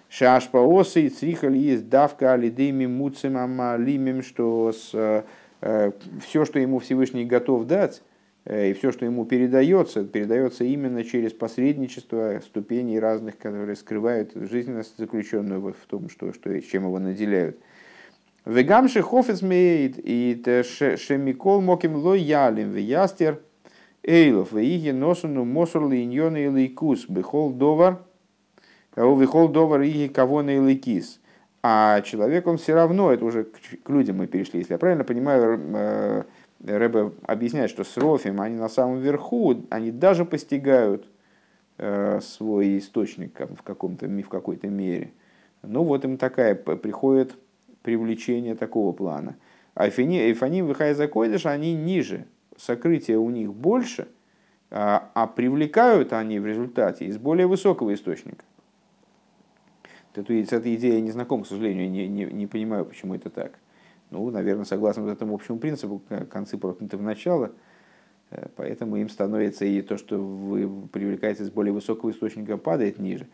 Шашпаосы и црихаль есть давка алидейми муцим амалимим, что с Э, все, что ему Всевышний готов дать, э, и все, что ему передается, передается именно через посредничество ступеней разных, которые скрывают жизненность заключенную в том, что, что, чем его наделяют. Вегам шехофес меет и шемикол моким ло ялим ястер эйлов веиги носуну мосур линьон и лейкус бехол довар у вихол довар иги кого на лейкис. А человек, он все равно, это уже к людям мы перешли, если я правильно понимаю, э, Рэбе объясняет, что с Рофим они на самом верху, они даже постигают э, свой источник в, каком-то, в какой-то мере. Ну вот им такая, приходит привлечение такого плана. А Эйфаним, Вихай Закойдыш, они ниже, сокрытие у них больше, а, а привлекают они в результате из более высокого источника. Эту, с этой идеей я не знаком, к сожалению, не, не, не понимаю, почему это так. Ну, наверное, согласно вот этому общему принципу, концы проткнуты в начало, э, поэтому им становится и то, что вы привлекаете с более высокого источника, падает ниже.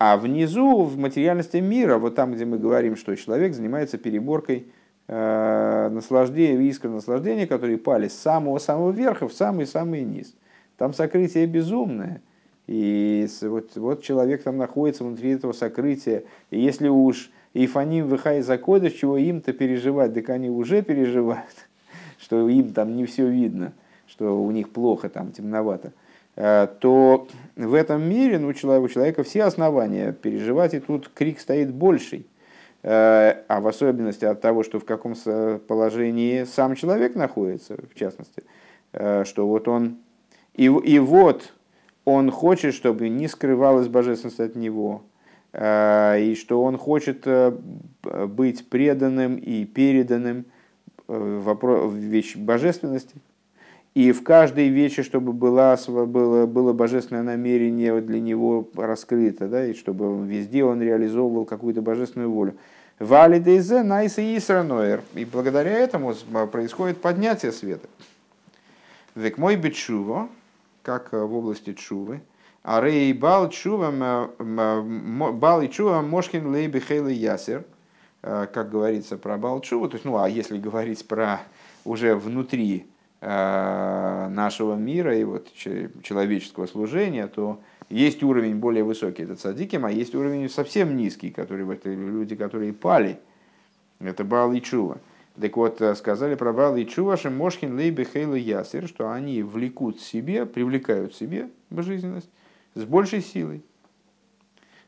А внизу, в материальности мира, вот там, где мы говорим, что человек занимается переборкой э, наслаждения, искр наслаждения, которые пали с самого-самого верха в самый-самый низ. Там сокрытие безумное – и вот, вот человек там находится внутри этого сокрытия. И если уж Ифаним выхай закодыш, чего им-то переживать, так они уже переживают, что им там не все видно, что у них плохо, там темновато, то в этом мире ну, у человека все основания переживать, и тут крик стоит больший. Э, а в особенности от того, что в каком положении сам человек находится, в частности, э, что вот он... И, и вот он хочет, чтобы не скрывалась божественность от него, э, и что он хочет э, быть преданным и переданным э, в вещь божественности. И в каждой вещи, чтобы была, было, было божественное намерение для него раскрыто, да, и чтобы везде он реализовывал какую-то божественную волю. Валидейзе найса исраноер. И благодаря этому происходит поднятие света. Век мой бетшуво, как э, в области Чувы. А рей бал чува, бал и чува мошкин лейби хейлы ясер, как говорится про бал чува, то есть, ну, а если говорить про уже внутри нашего мира и вот человеческого служения, то есть уровень более высокий, это цадиким, а есть уровень совсем низкий, который, это люди, которые пали, это Бал и Чува. Так вот, э, сказали про Бал и Чуваши, Мошкин, Лейбе, Хейлу, Ясер, что они влекут себе, привлекают себе жизненность с большей силой.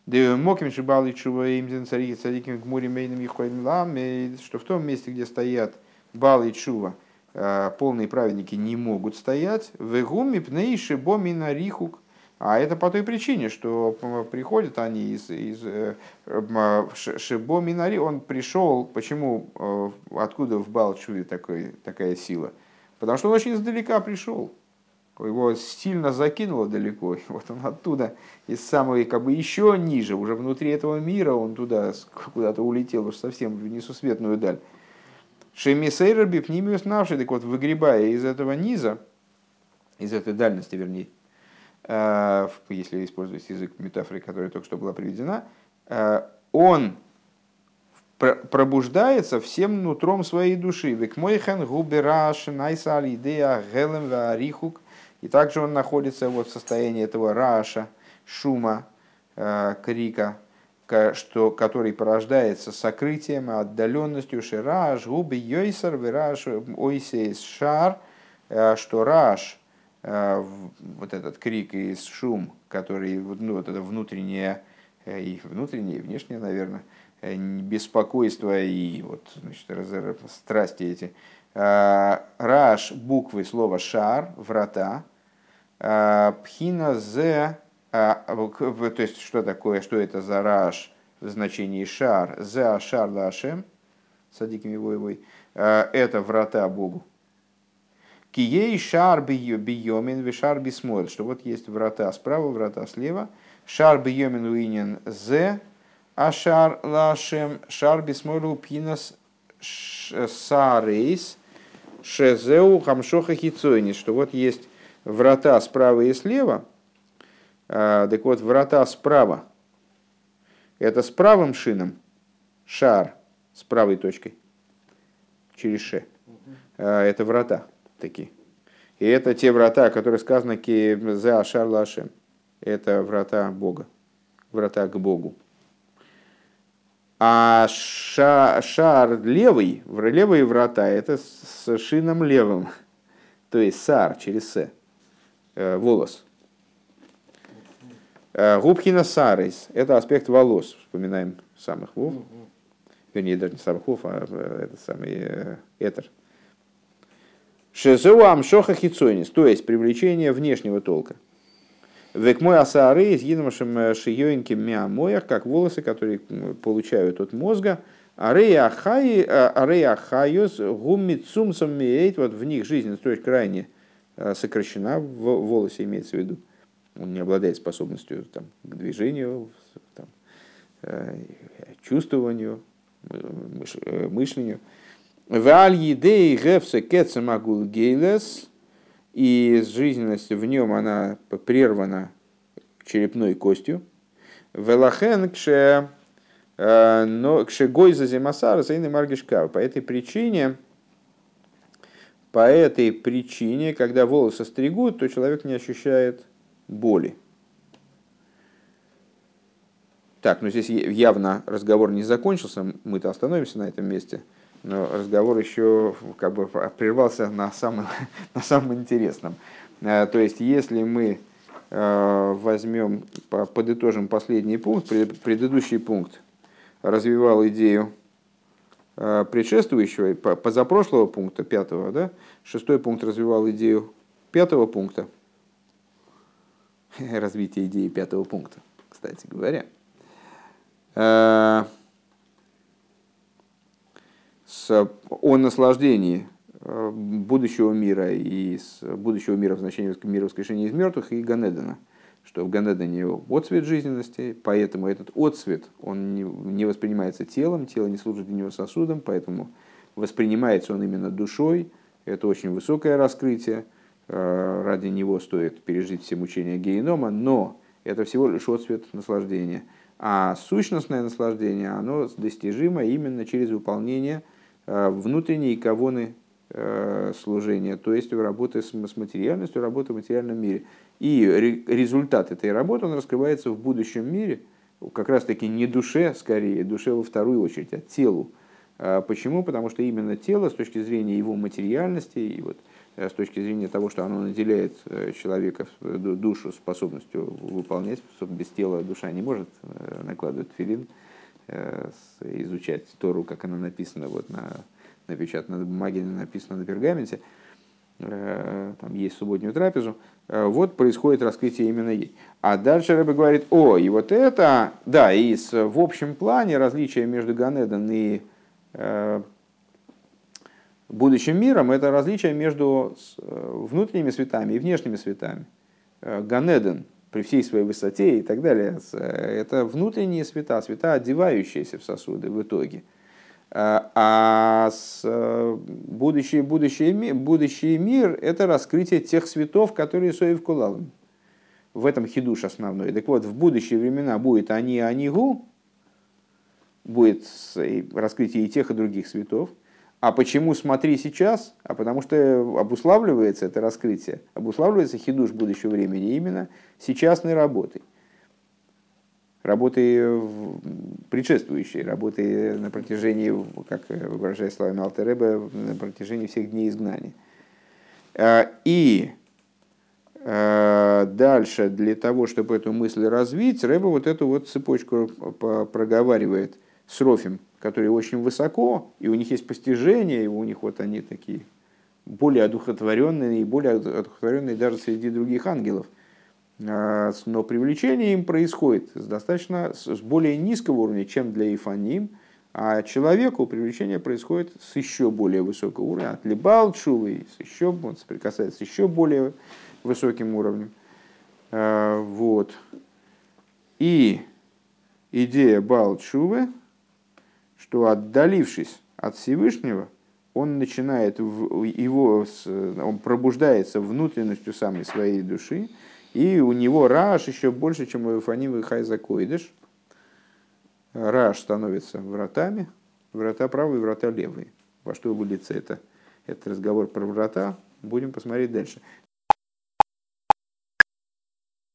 Моким шибал и чува им царики море мейным ехойм лам, что в том месте, где стоят бал и чува, э, полные праведники не могут стоять. В гуми пней шибомина рихук, а это по той причине, что приходят они из, из э, Шибо Минари, он пришел, почему, э, откуда в Балчуве такой, такая сила? Потому что он очень издалека пришел. Его сильно закинуло далеко. Вот он оттуда, из самой, как бы еще ниже, уже внутри этого мира, он туда куда-то улетел, уж совсем в несусветную даль. Шемисейрер бипнимиус навший, так вот, выгребая из этого низа, из этой дальности, вернее, Э, если использовать язык метафоры, которая только что была приведена, э, он пробуждается всем нутром своей души. Век мойхен губераш найса алидея гелем варихук. И также он находится вот в состоянии этого раша, шума, э, крика, что, который порождается сокрытием, отдаленностью шираж, губы йойсар, вираж, ойсейс шар, что раш – Э, вот этот крик и шум, который, ну, вот это внутреннее, э, и внутреннее, и внешнее, наверное, э, беспокойство и вот, значит, страсти эти. Раш, буквы слова шар, врата, пхина зе то есть, что такое, что это за раш в значении шар? За шар лашем, садиками воевой. Это врата Богу. Кией шар биомин ви шар бисмойл. Что вот есть врата справа, врата слева. Шар биомин уинен зе, а шар лашем, шар бисмойл пинас сарейс, шезеу хамшоха хицойнис. Что вот есть врата справа и слева. А, так вот, врата справа. Это с правым шином. Шар с правой точкой. Через ше. А, это врата такие. И это те врата, которые сказаны за шар лашем. Это врата Бога, врата к Богу. А ша, шар левый, левые врата, это с шином левым. То есть сар через с, э, волос. Э, Губкина сарис – это аспект волос, вспоминаем самых вов. Вернее, даже не самых вов, а э, это самый этер – Шезеу амшоха хицойнис, то есть привлечение внешнего толка. Век мой асаары из единошим э, шиёинки миамоях, как волосы, которые получают от мозга. Арея ахайос гумми цумсом миэйт, вот в них жизнь, то есть крайне э, сокращена, в волосе имеется в виду. Он не обладает способностью там, к движению, там, э, чувствованию, мышлению. Валь едей гефсе кецамагул гейлес, и из жизненности в нем она прервана черепной костью. Велахен кше э, но кшегой за зимасара сейны маргишка. По этой причине, по этой причине, когда волосы стригут, то человек не ощущает боли. Так, ну здесь явно разговор не закончился, мы-то остановимся на этом месте – но разговор еще как бы прервался на самом, на самом интересном. Э, то есть, если мы э, возьмем, подытожим последний пункт, предыдущий пункт развивал идею э, предшествующего, позапрошлого пункта, пятого, да? шестой пункт развивал идею пятого пункта, развитие идеи пятого пункта, кстати говоря. С, о наслаждении э, будущего мира и с будущего мира в значении мира воскрешения из мертвых и Ганедана, что в Ганедане отцвет жизненности, поэтому этот отцвет, он не, воспринимается телом, тело не служит для него сосудом, поэтому воспринимается он именно душой, это очень высокое раскрытие, э, ради него стоит пережить все мучения генома, но это всего лишь отцвет наслаждения. А сущностное наслаждение, оно достижимо именно через выполнение Э, внутренние кавоны э, служения, то есть работы с материальностью, работы в материальном мире. И результат этой работы, он раскрывается в будущем мире, как раз таки не душе скорее, душе во вторую очередь, а телу. Почему? Потому что именно тело с точки зрения его материальности и вот э, с точки зрения того, что оно наделяет человека, душу способностью выполнять, без тела душа не может накладывать филин, Э, изучать Тору, как она написана вот на, напечатана на бумаге, написана на пергаменте, э, там есть субботнюю трапезу, э, вот происходит раскрытие именно ей. А дальше Рэбе говорит, о, и вот это, да, и с, в общем плане различие между Ганедом и э, будущим миром, это различие между внутренними светами и внешними светами. Ганеден при всей своей высоте и так далее. Э, это внутренние света, света, одевающиеся в сосуды в итоге. А, э, будущий, будущий, будущий мир – это раскрытие тех светов, которые Соев Кулалом. В этом хидуш основной. Так вот, в будущие времена будет они, анигу, будет раскрытие и тех, и других светов – а почему смотри сейчас? А потому что обуславливается это раскрытие, обуславливается хидуш будущего времени именно сейчасной работой. Работы предшествующей, работы на протяжении, как выражаясь словами Алтереба, на протяжении всех дней изгнания. А, и а, дальше для того, чтобы эту мысль развить, Рэба вот эту вот цепочку проговаривает с Рофем – которые очень высоко, и у них есть постижения, и у них вот они такие более одухотворенные, и более одухотворенные даже среди других ангелов. А, но привлечение им происходит с достаточно с более низкого уровня, чем для Ифаним, а человеку привлечение происходит с еще более высокого уровня, от Либал Чувы, с еще, он соприкасается с еще более высоким уровнем. А, вот. И идея Балчувы, что отдалившись от Всевышнего, он начинает его, он пробуждается внутренностью самой своей души, и у него раш еще больше, чем у Эфаним и Хайза Койдыш. Раш становится вратами, врата правые, врата левые. Во что выльется это? Этот разговор про врата. Будем посмотреть дальше.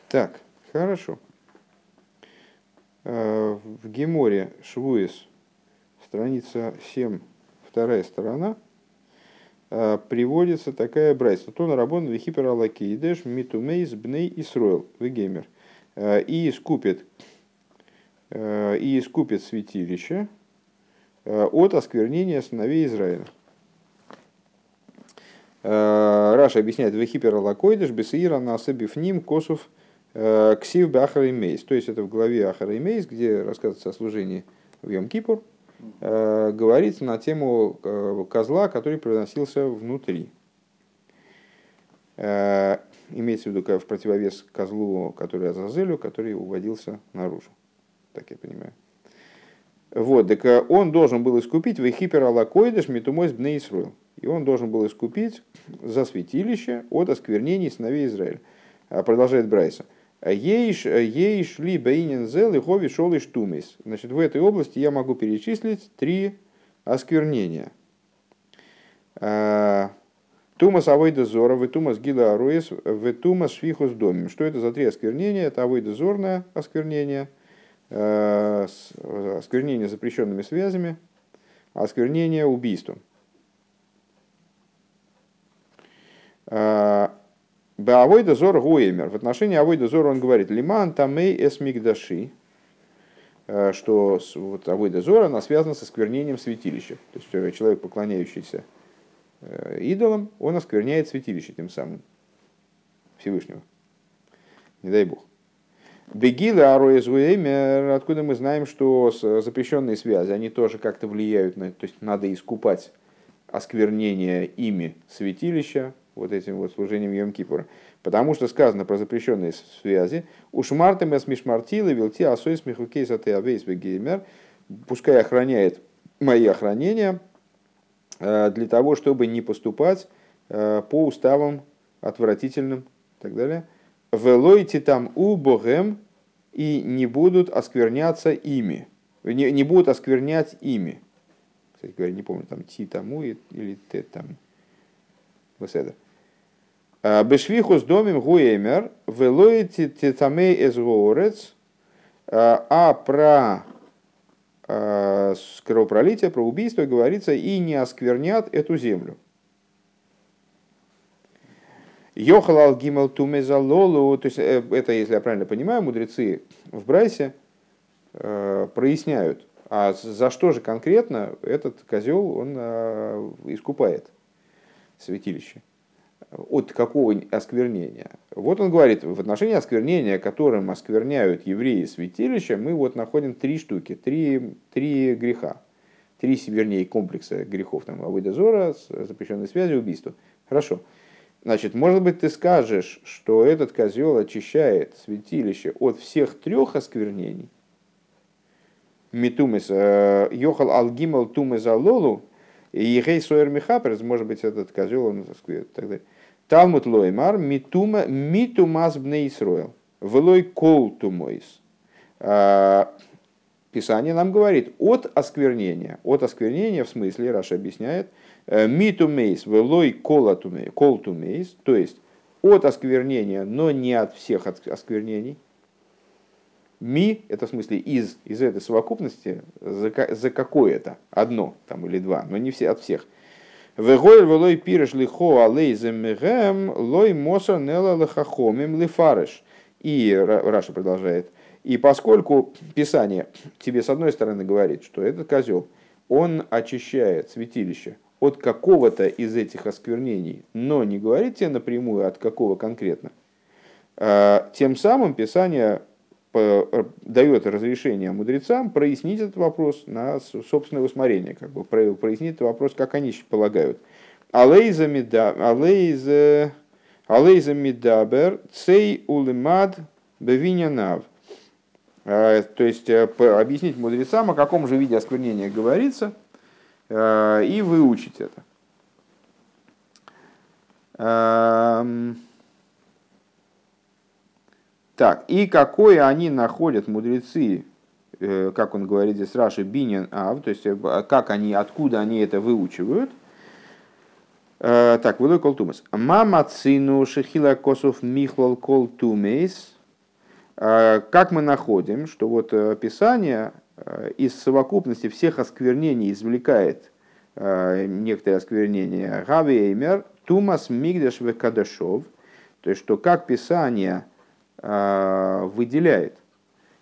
Так, хорошо. Э, в Геморе Швуис, страница 7, вторая сторона, э, приводится такая брайса. То на рабон вихипер алакейдеш митумейс бней исроил вегемер. Э, и искупит, и искупит святилище от осквернения сыновей Израиля. Раша объясняет, вехипер алакойдеш бесеира насыбив косов Ксив Бахара Мейс. То есть это в главе Ахара Мейс, где рассказывается о служении в Йом-Кипур, э, говорится на тему э, козла, который приносился внутри. Э, имеется в виду в противовес козлу, который Азазелю, который уводился наружу. Так я понимаю. Вот, так он должен был искупить вехипер алакоидыш метумойс бне Исруэл. И он должен был искупить за святилище от осквернений сыновей Израиля. Продолжает Брайса. Ейш, ейш ли бейнин зел и хови шол и штумис. Значит, в этой области я могу перечислить три осквернения. А, тумас авойда зора, в тумас гила аруис, в тумас швихус домим. Что это за три осквернения? Это авойда зорное осквернение, а, осквернение запрещенными связями, осквернение убийством. А, Баавойда зор гуэмер. В отношении Авойда зор он говорит, лиман тамей эсмигдаши, э, что вот Авойда зор, она связана со сквернением святилища. То есть э, человек, поклоняющийся э, идолам, он оскверняет святилище тем самым Всевышнего. Не дай бог. Бегилы ароэзуэмер, откуда мы знаем, что запрещенные связи, они тоже как-то влияют на, то есть надо искупать осквернение ими святилища, вот этим вот служением Йом Кипура. Потому что сказано про запрещенные связи. Уж мартем эс мишмартилы вилти асой смехукей саты авейс геймер. Пускай охраняет мои охранения э, для того, чтобы не поступать э, по уставам отвратительным и так далее. Велойте там у богем и не будут оскверняться ими. Не, не будут осквернять ими. Кстати говоря, не помню, там ти тому или т там. Вот это. Э, Бешвихус домим гуэмер, велоити тетамей эзгорец, э, а про э, кровопролитие, про убийство говорится, и не осквернят эту землю. Йохалал гимал тумезалолу, то есть это, если я правильно понимаю, мудрецы в Брайсе проясняют, а за что же конкретно этот козел он искупает святилище от какого осквернения. Вот он говорит, в отношении осквернения, которым оскверняют евреи святилища, мы вот находим три штуки, три, три греха. Три, вернее, комплекса грехов, там, Авойдозора, запрещенной связи, убийства. Хорошо. Значит, может быть, ты скажешь, что этот козел очищает святилище от всех трех осквернений. Митумес, э, Йохал Алгимал Тумес Алолу, и Егей Сойер Михаперс, может быть, этот козел, он так далее. Талмуд лоймар митума митумас бне Исроэл. Влой кол тумойс. А, Писание нам говорит от осквернения. От осквернения, в смысле, Раша объясняет, э, митумейс, влой кол тумейс, то есть от осквернения, но не от всех осквернений. Ми, это в смысле из, из этой совокупности, за, за какое-то, одно там, или два, но не все от всех – Вегойль велой пиреш лихо алейзем мегем лой моса нела лехахомим лифареш. И Раша продолжает. И поскольку Писание тебе с одной стороны говорит, что этот козел, он очищает святилище от какого-то из этих осквернений, но не говорит тебе напрямую, от какого конкретно, Тем самым Писание дает разрешение мудрецам прояснить этот вопрос на собственное усмотрение, как бы прояснить этот вопрос, как они полагают. Алейза мидабер цей улимад бевинянав. То есть объяснить мудрецам, о каком же виде осквернения говорится, и выучить это. Так, и какое они находят мудрецы, э, как он говорит здесь Раши, бинин ав, то есть э, как они, откуда они это выучивают. Э, так, вылой колтумес. Мама цину шехила косов михлал колтумейс. Как мы находим, что вот Писание из совокупности всех осквернений извлекает некоторые осквернения. Гавеймер, тумас мигдаш векадашов. То есть, что как Писание – выделяет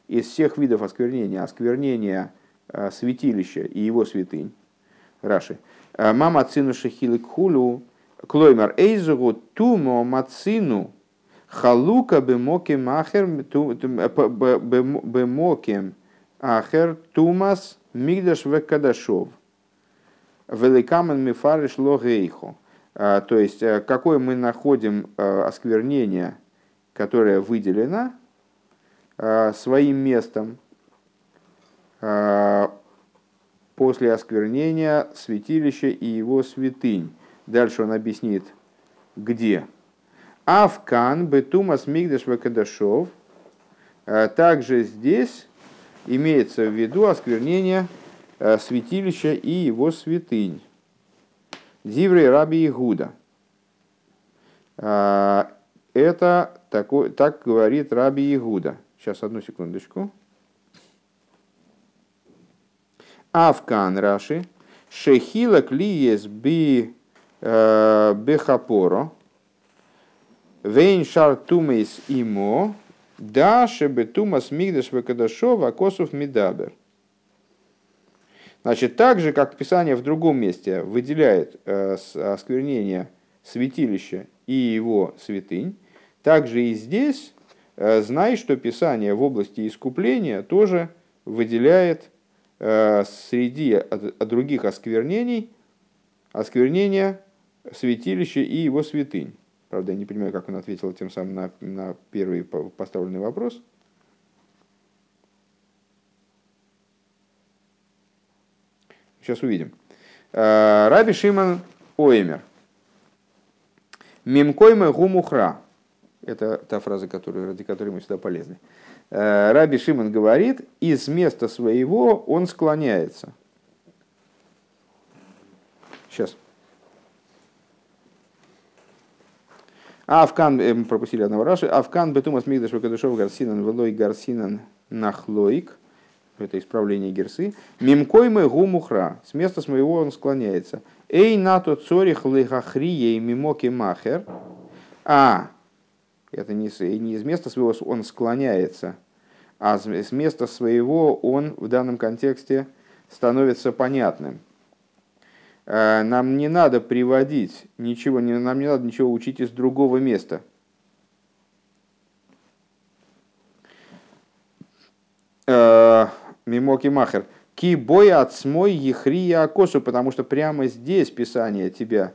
из всех видов осквернения, осквернения э, святилища и его святынь, Раши, э, мама цину шахилик хулу, клоймар эйзугу тумо мацину халука бемокем ахер бемокем ахер тумас мигдаш векадашов великамен мифариш логейхо. То есть, какое мы находим осквернение – которая выделена а, своим местом а, после осквернения святилища и его святынь. Дальше он объяснит, где. Авкан бетумас мигдаш вакадашов. А, также здесь имеется в виду осквернение святилища и его святынь. Диврей Раби Игуда. Это такой, так говорит Раби Игуда. Сейчас, одну секундочку. Авкан Раши. Шехила клиес би э, бехапоро. Вейн шар тумейс имо. Да шебе тумас мигдаш векадашова косов мидабер. Значит, так же, как Писание в другом месте выделяет э, осквернение святилища и его святынь, также и здесь э, знай, что Писание в области искупления тоже выделяет э, среди других осквернений осквернение святилища и его святынь. Правда, я не понимаю, как он ответил тем самым на, на первый поставленный вопрос. Сейчас увидим. Э, Раби Шиман Оймер. Мимкойме гумухра. Это та фраза, которую, ради которой мы сюда полезны. Э, Раби Шимон говорит, из места своего он склоняется. Сейчас. Авкан, э, мы пропустили одного Раши. Авкан бетумас мигдаш вакадышов гарсинан велой гарсинан нахлоик. Это исправление герсы. Мимкой мы гумухра. С места своего он склоняется. Эй нато цорих лихахрие мимоки махер. А, это не, не из места своего он склоняется, а с места своего он в данном контексте становится понятным. Э, нам не надо приводить ничего, нам не надо ничего учить из другого места. Э, Мимоки Махер. Ки боя от смой ехрия акосу, потому что прямо здесь Писание тебя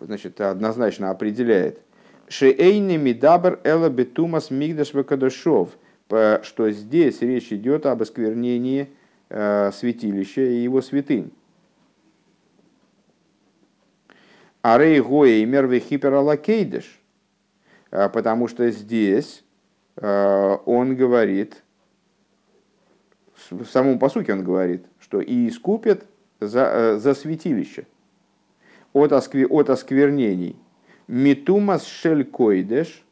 значит, однозначно определяет – Шеэйни мидабр эла бетумас мигдаш векадашов, что здесь речь идет об осквернении э, святилища и его святынь. Арей гоя и мервы хипералакейдеш, э, потому что здесь э, он говорит, в самом посуке он говорит, что и искупят за, за святилище от, осквер, от осквернений Митумас шелькойдеш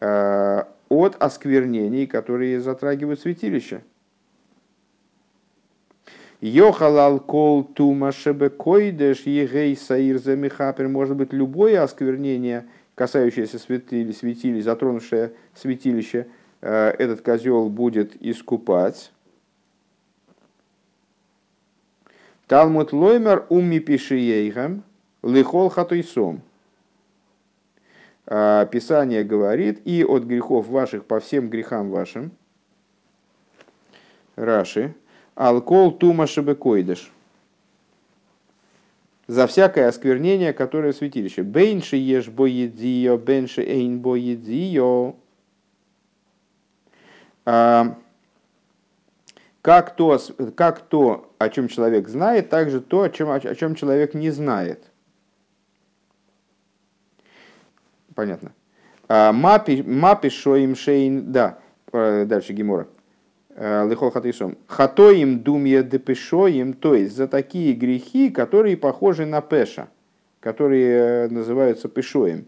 э, от осквернений, которые затрагивают святилище. Йохалал кол тума шебекойдеш егей саир замихапер. Может быть, любое осквернение, касающееся святили, святили, затронувшее святилище, э, этот козел будет искупать. Талмуд лоймер умми пишиейгам лихол хатуйсом. А, Писание говорит, и от грехов ваших по всем грехам вашим. Раши. Алкол тума шебекойдыш. За всякое осквернение, которое в святилище. Бейнши ешь боедио, бенши эйн боедио. А, как то, как то, о чем человек знает, так же то, о чем, о чем человек не знает. Понятно. А, мапи, мапи шоим шейн, да, дальше Гимора. А, Лихол хатисом. Хатоим думья депешоим, то есть за такие грехи, которые похожи на пеша, которые э, называются пешоем.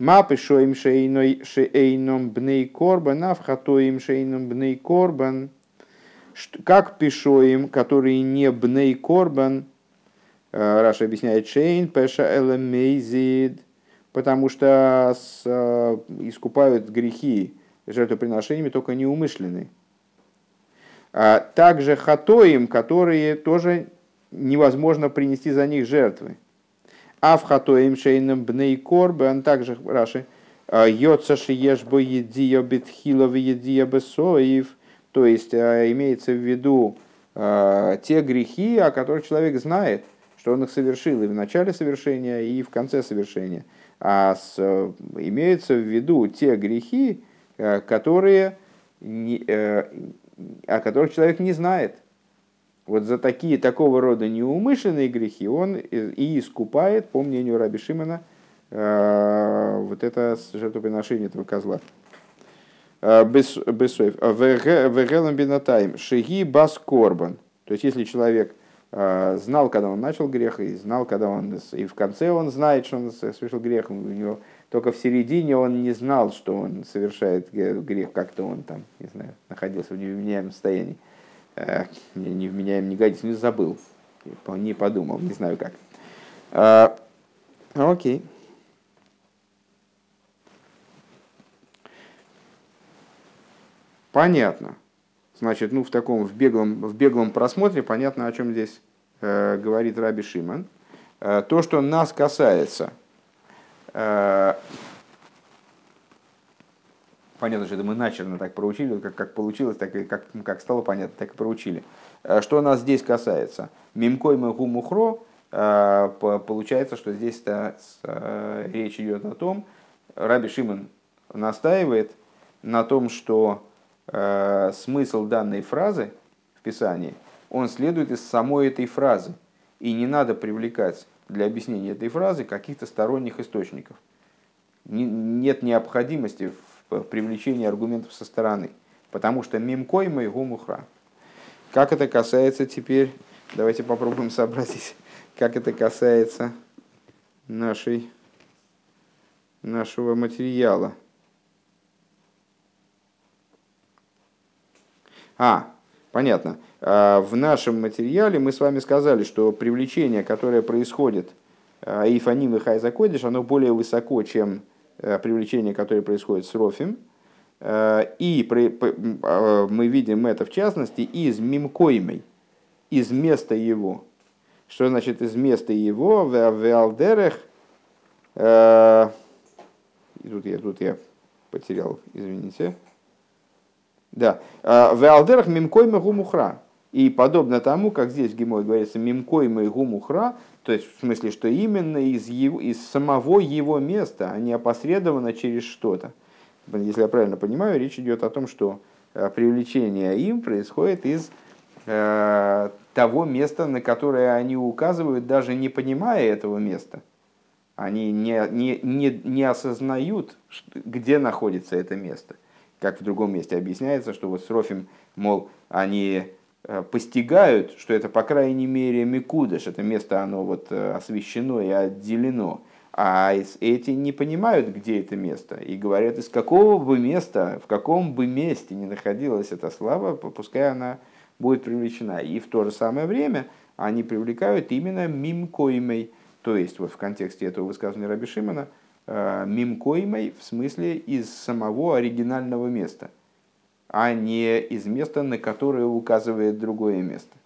Ма пешоим шейном бней корбан, а в хатоим шейном бней корбан – как пишоим, которые не бней корбан, э, Раша объясняет шейн, пеша элемейзид, потому что с, э, искупают грехи жертвоприношениями только неумышленные. А также хатоим, которые тоже невозможно принести за них жертвы. А в хатоим шейном бней корбан, также Раши, «Э, йоца шиеш бо едия битхилов едия бесоев – то есть а, имеется в виду те грехи, о которых человек знает, что он их совершил и в начале совершения, и в конце совершения. А с, имеются в виду те грехи, а, которые, э, о которых человек не знает. Вот за такие, такого рода неумышленные грехи он и искупает, по мнению Раби Шимона, вот это жертвоприношение этого козла. Бесоев. Вегелом бинатайм. Шеги бас корбан. То есть, если человек знал, когда он начал грех, и знал, когда он, и в конце он знает, что он совершил грех, у него только в середине он не знал, что он совершает грех, как-то он там, не знаю, находился в невменяемом состоянии. Э, невменяем не годится, не забыл, не подумал, не знаю как. А, окей. Понятно. Значит, ну, в таком, в беглом, в беглом просмотре понятно, о чем здесь э, говорит Раби Шиман. Э, то, что нас касается, э, понятно, что это мы начерно так проучили, как, как получилось, так и как, как стало понятно, так и проучили. Э, что нас здесь касается? Мимкой мэгу мухро, э, получается, что здесь э, речь идет о том, Раби Шиман настаивает на том, что смысл данной фразы в Писании, он следует из самой этой фразы. И не надо привлекать для объяснения этой фразы каких-то сторонних источников. Нет необходимости в привлечении аргументов со стороны, потому что мимкой моего мухра. Как это касается теперь, давайте попробуем сообразить, как это касается нашей, нашего материала – А, понятно. А, в нашем материале мы с вами сказали, что привлечение, которое происходит а, Ифаним и Хайзакодиш, оно более высоко, чем а, привлечение, которое происходит с Рофим. И мы видим это, в частности, из Мимкоймой, из места его. Что значит из места его? В Алдерех. И тут я, тут я потерял, извините. Да. А, в алдерах мимкой гумухра. И подобно тому, как здесь в Гимой говорится мимкой гумухра, то есть в смысле, что именно из, его, из самого его места, а не опосредованно через что-то. Если я правильно понимаю, речь идет о том, что э, привлечение им происходит из э, того места, на которое они указывают, даже не понимая этого места. Они не, не, не, не осознают, где находится это место как в другом месте объясняется, что вот с Рофим, мол, они э, постигают, что это, по крайней мере, Микудыш, это место, оно вот э, освещено и отделено, а эти не понимают, где это место, и говорят, из какого бы места, в каком бы месте не находилась эта слава, пускай она будет привлечена. И в то же самое время они привлекают именно мимкоимой, то есть вот в контексте этого высказывания Раби Шимона – Э, мимкоймой в смысле из самого оригинального места, а не из места, на которое указывает другое место.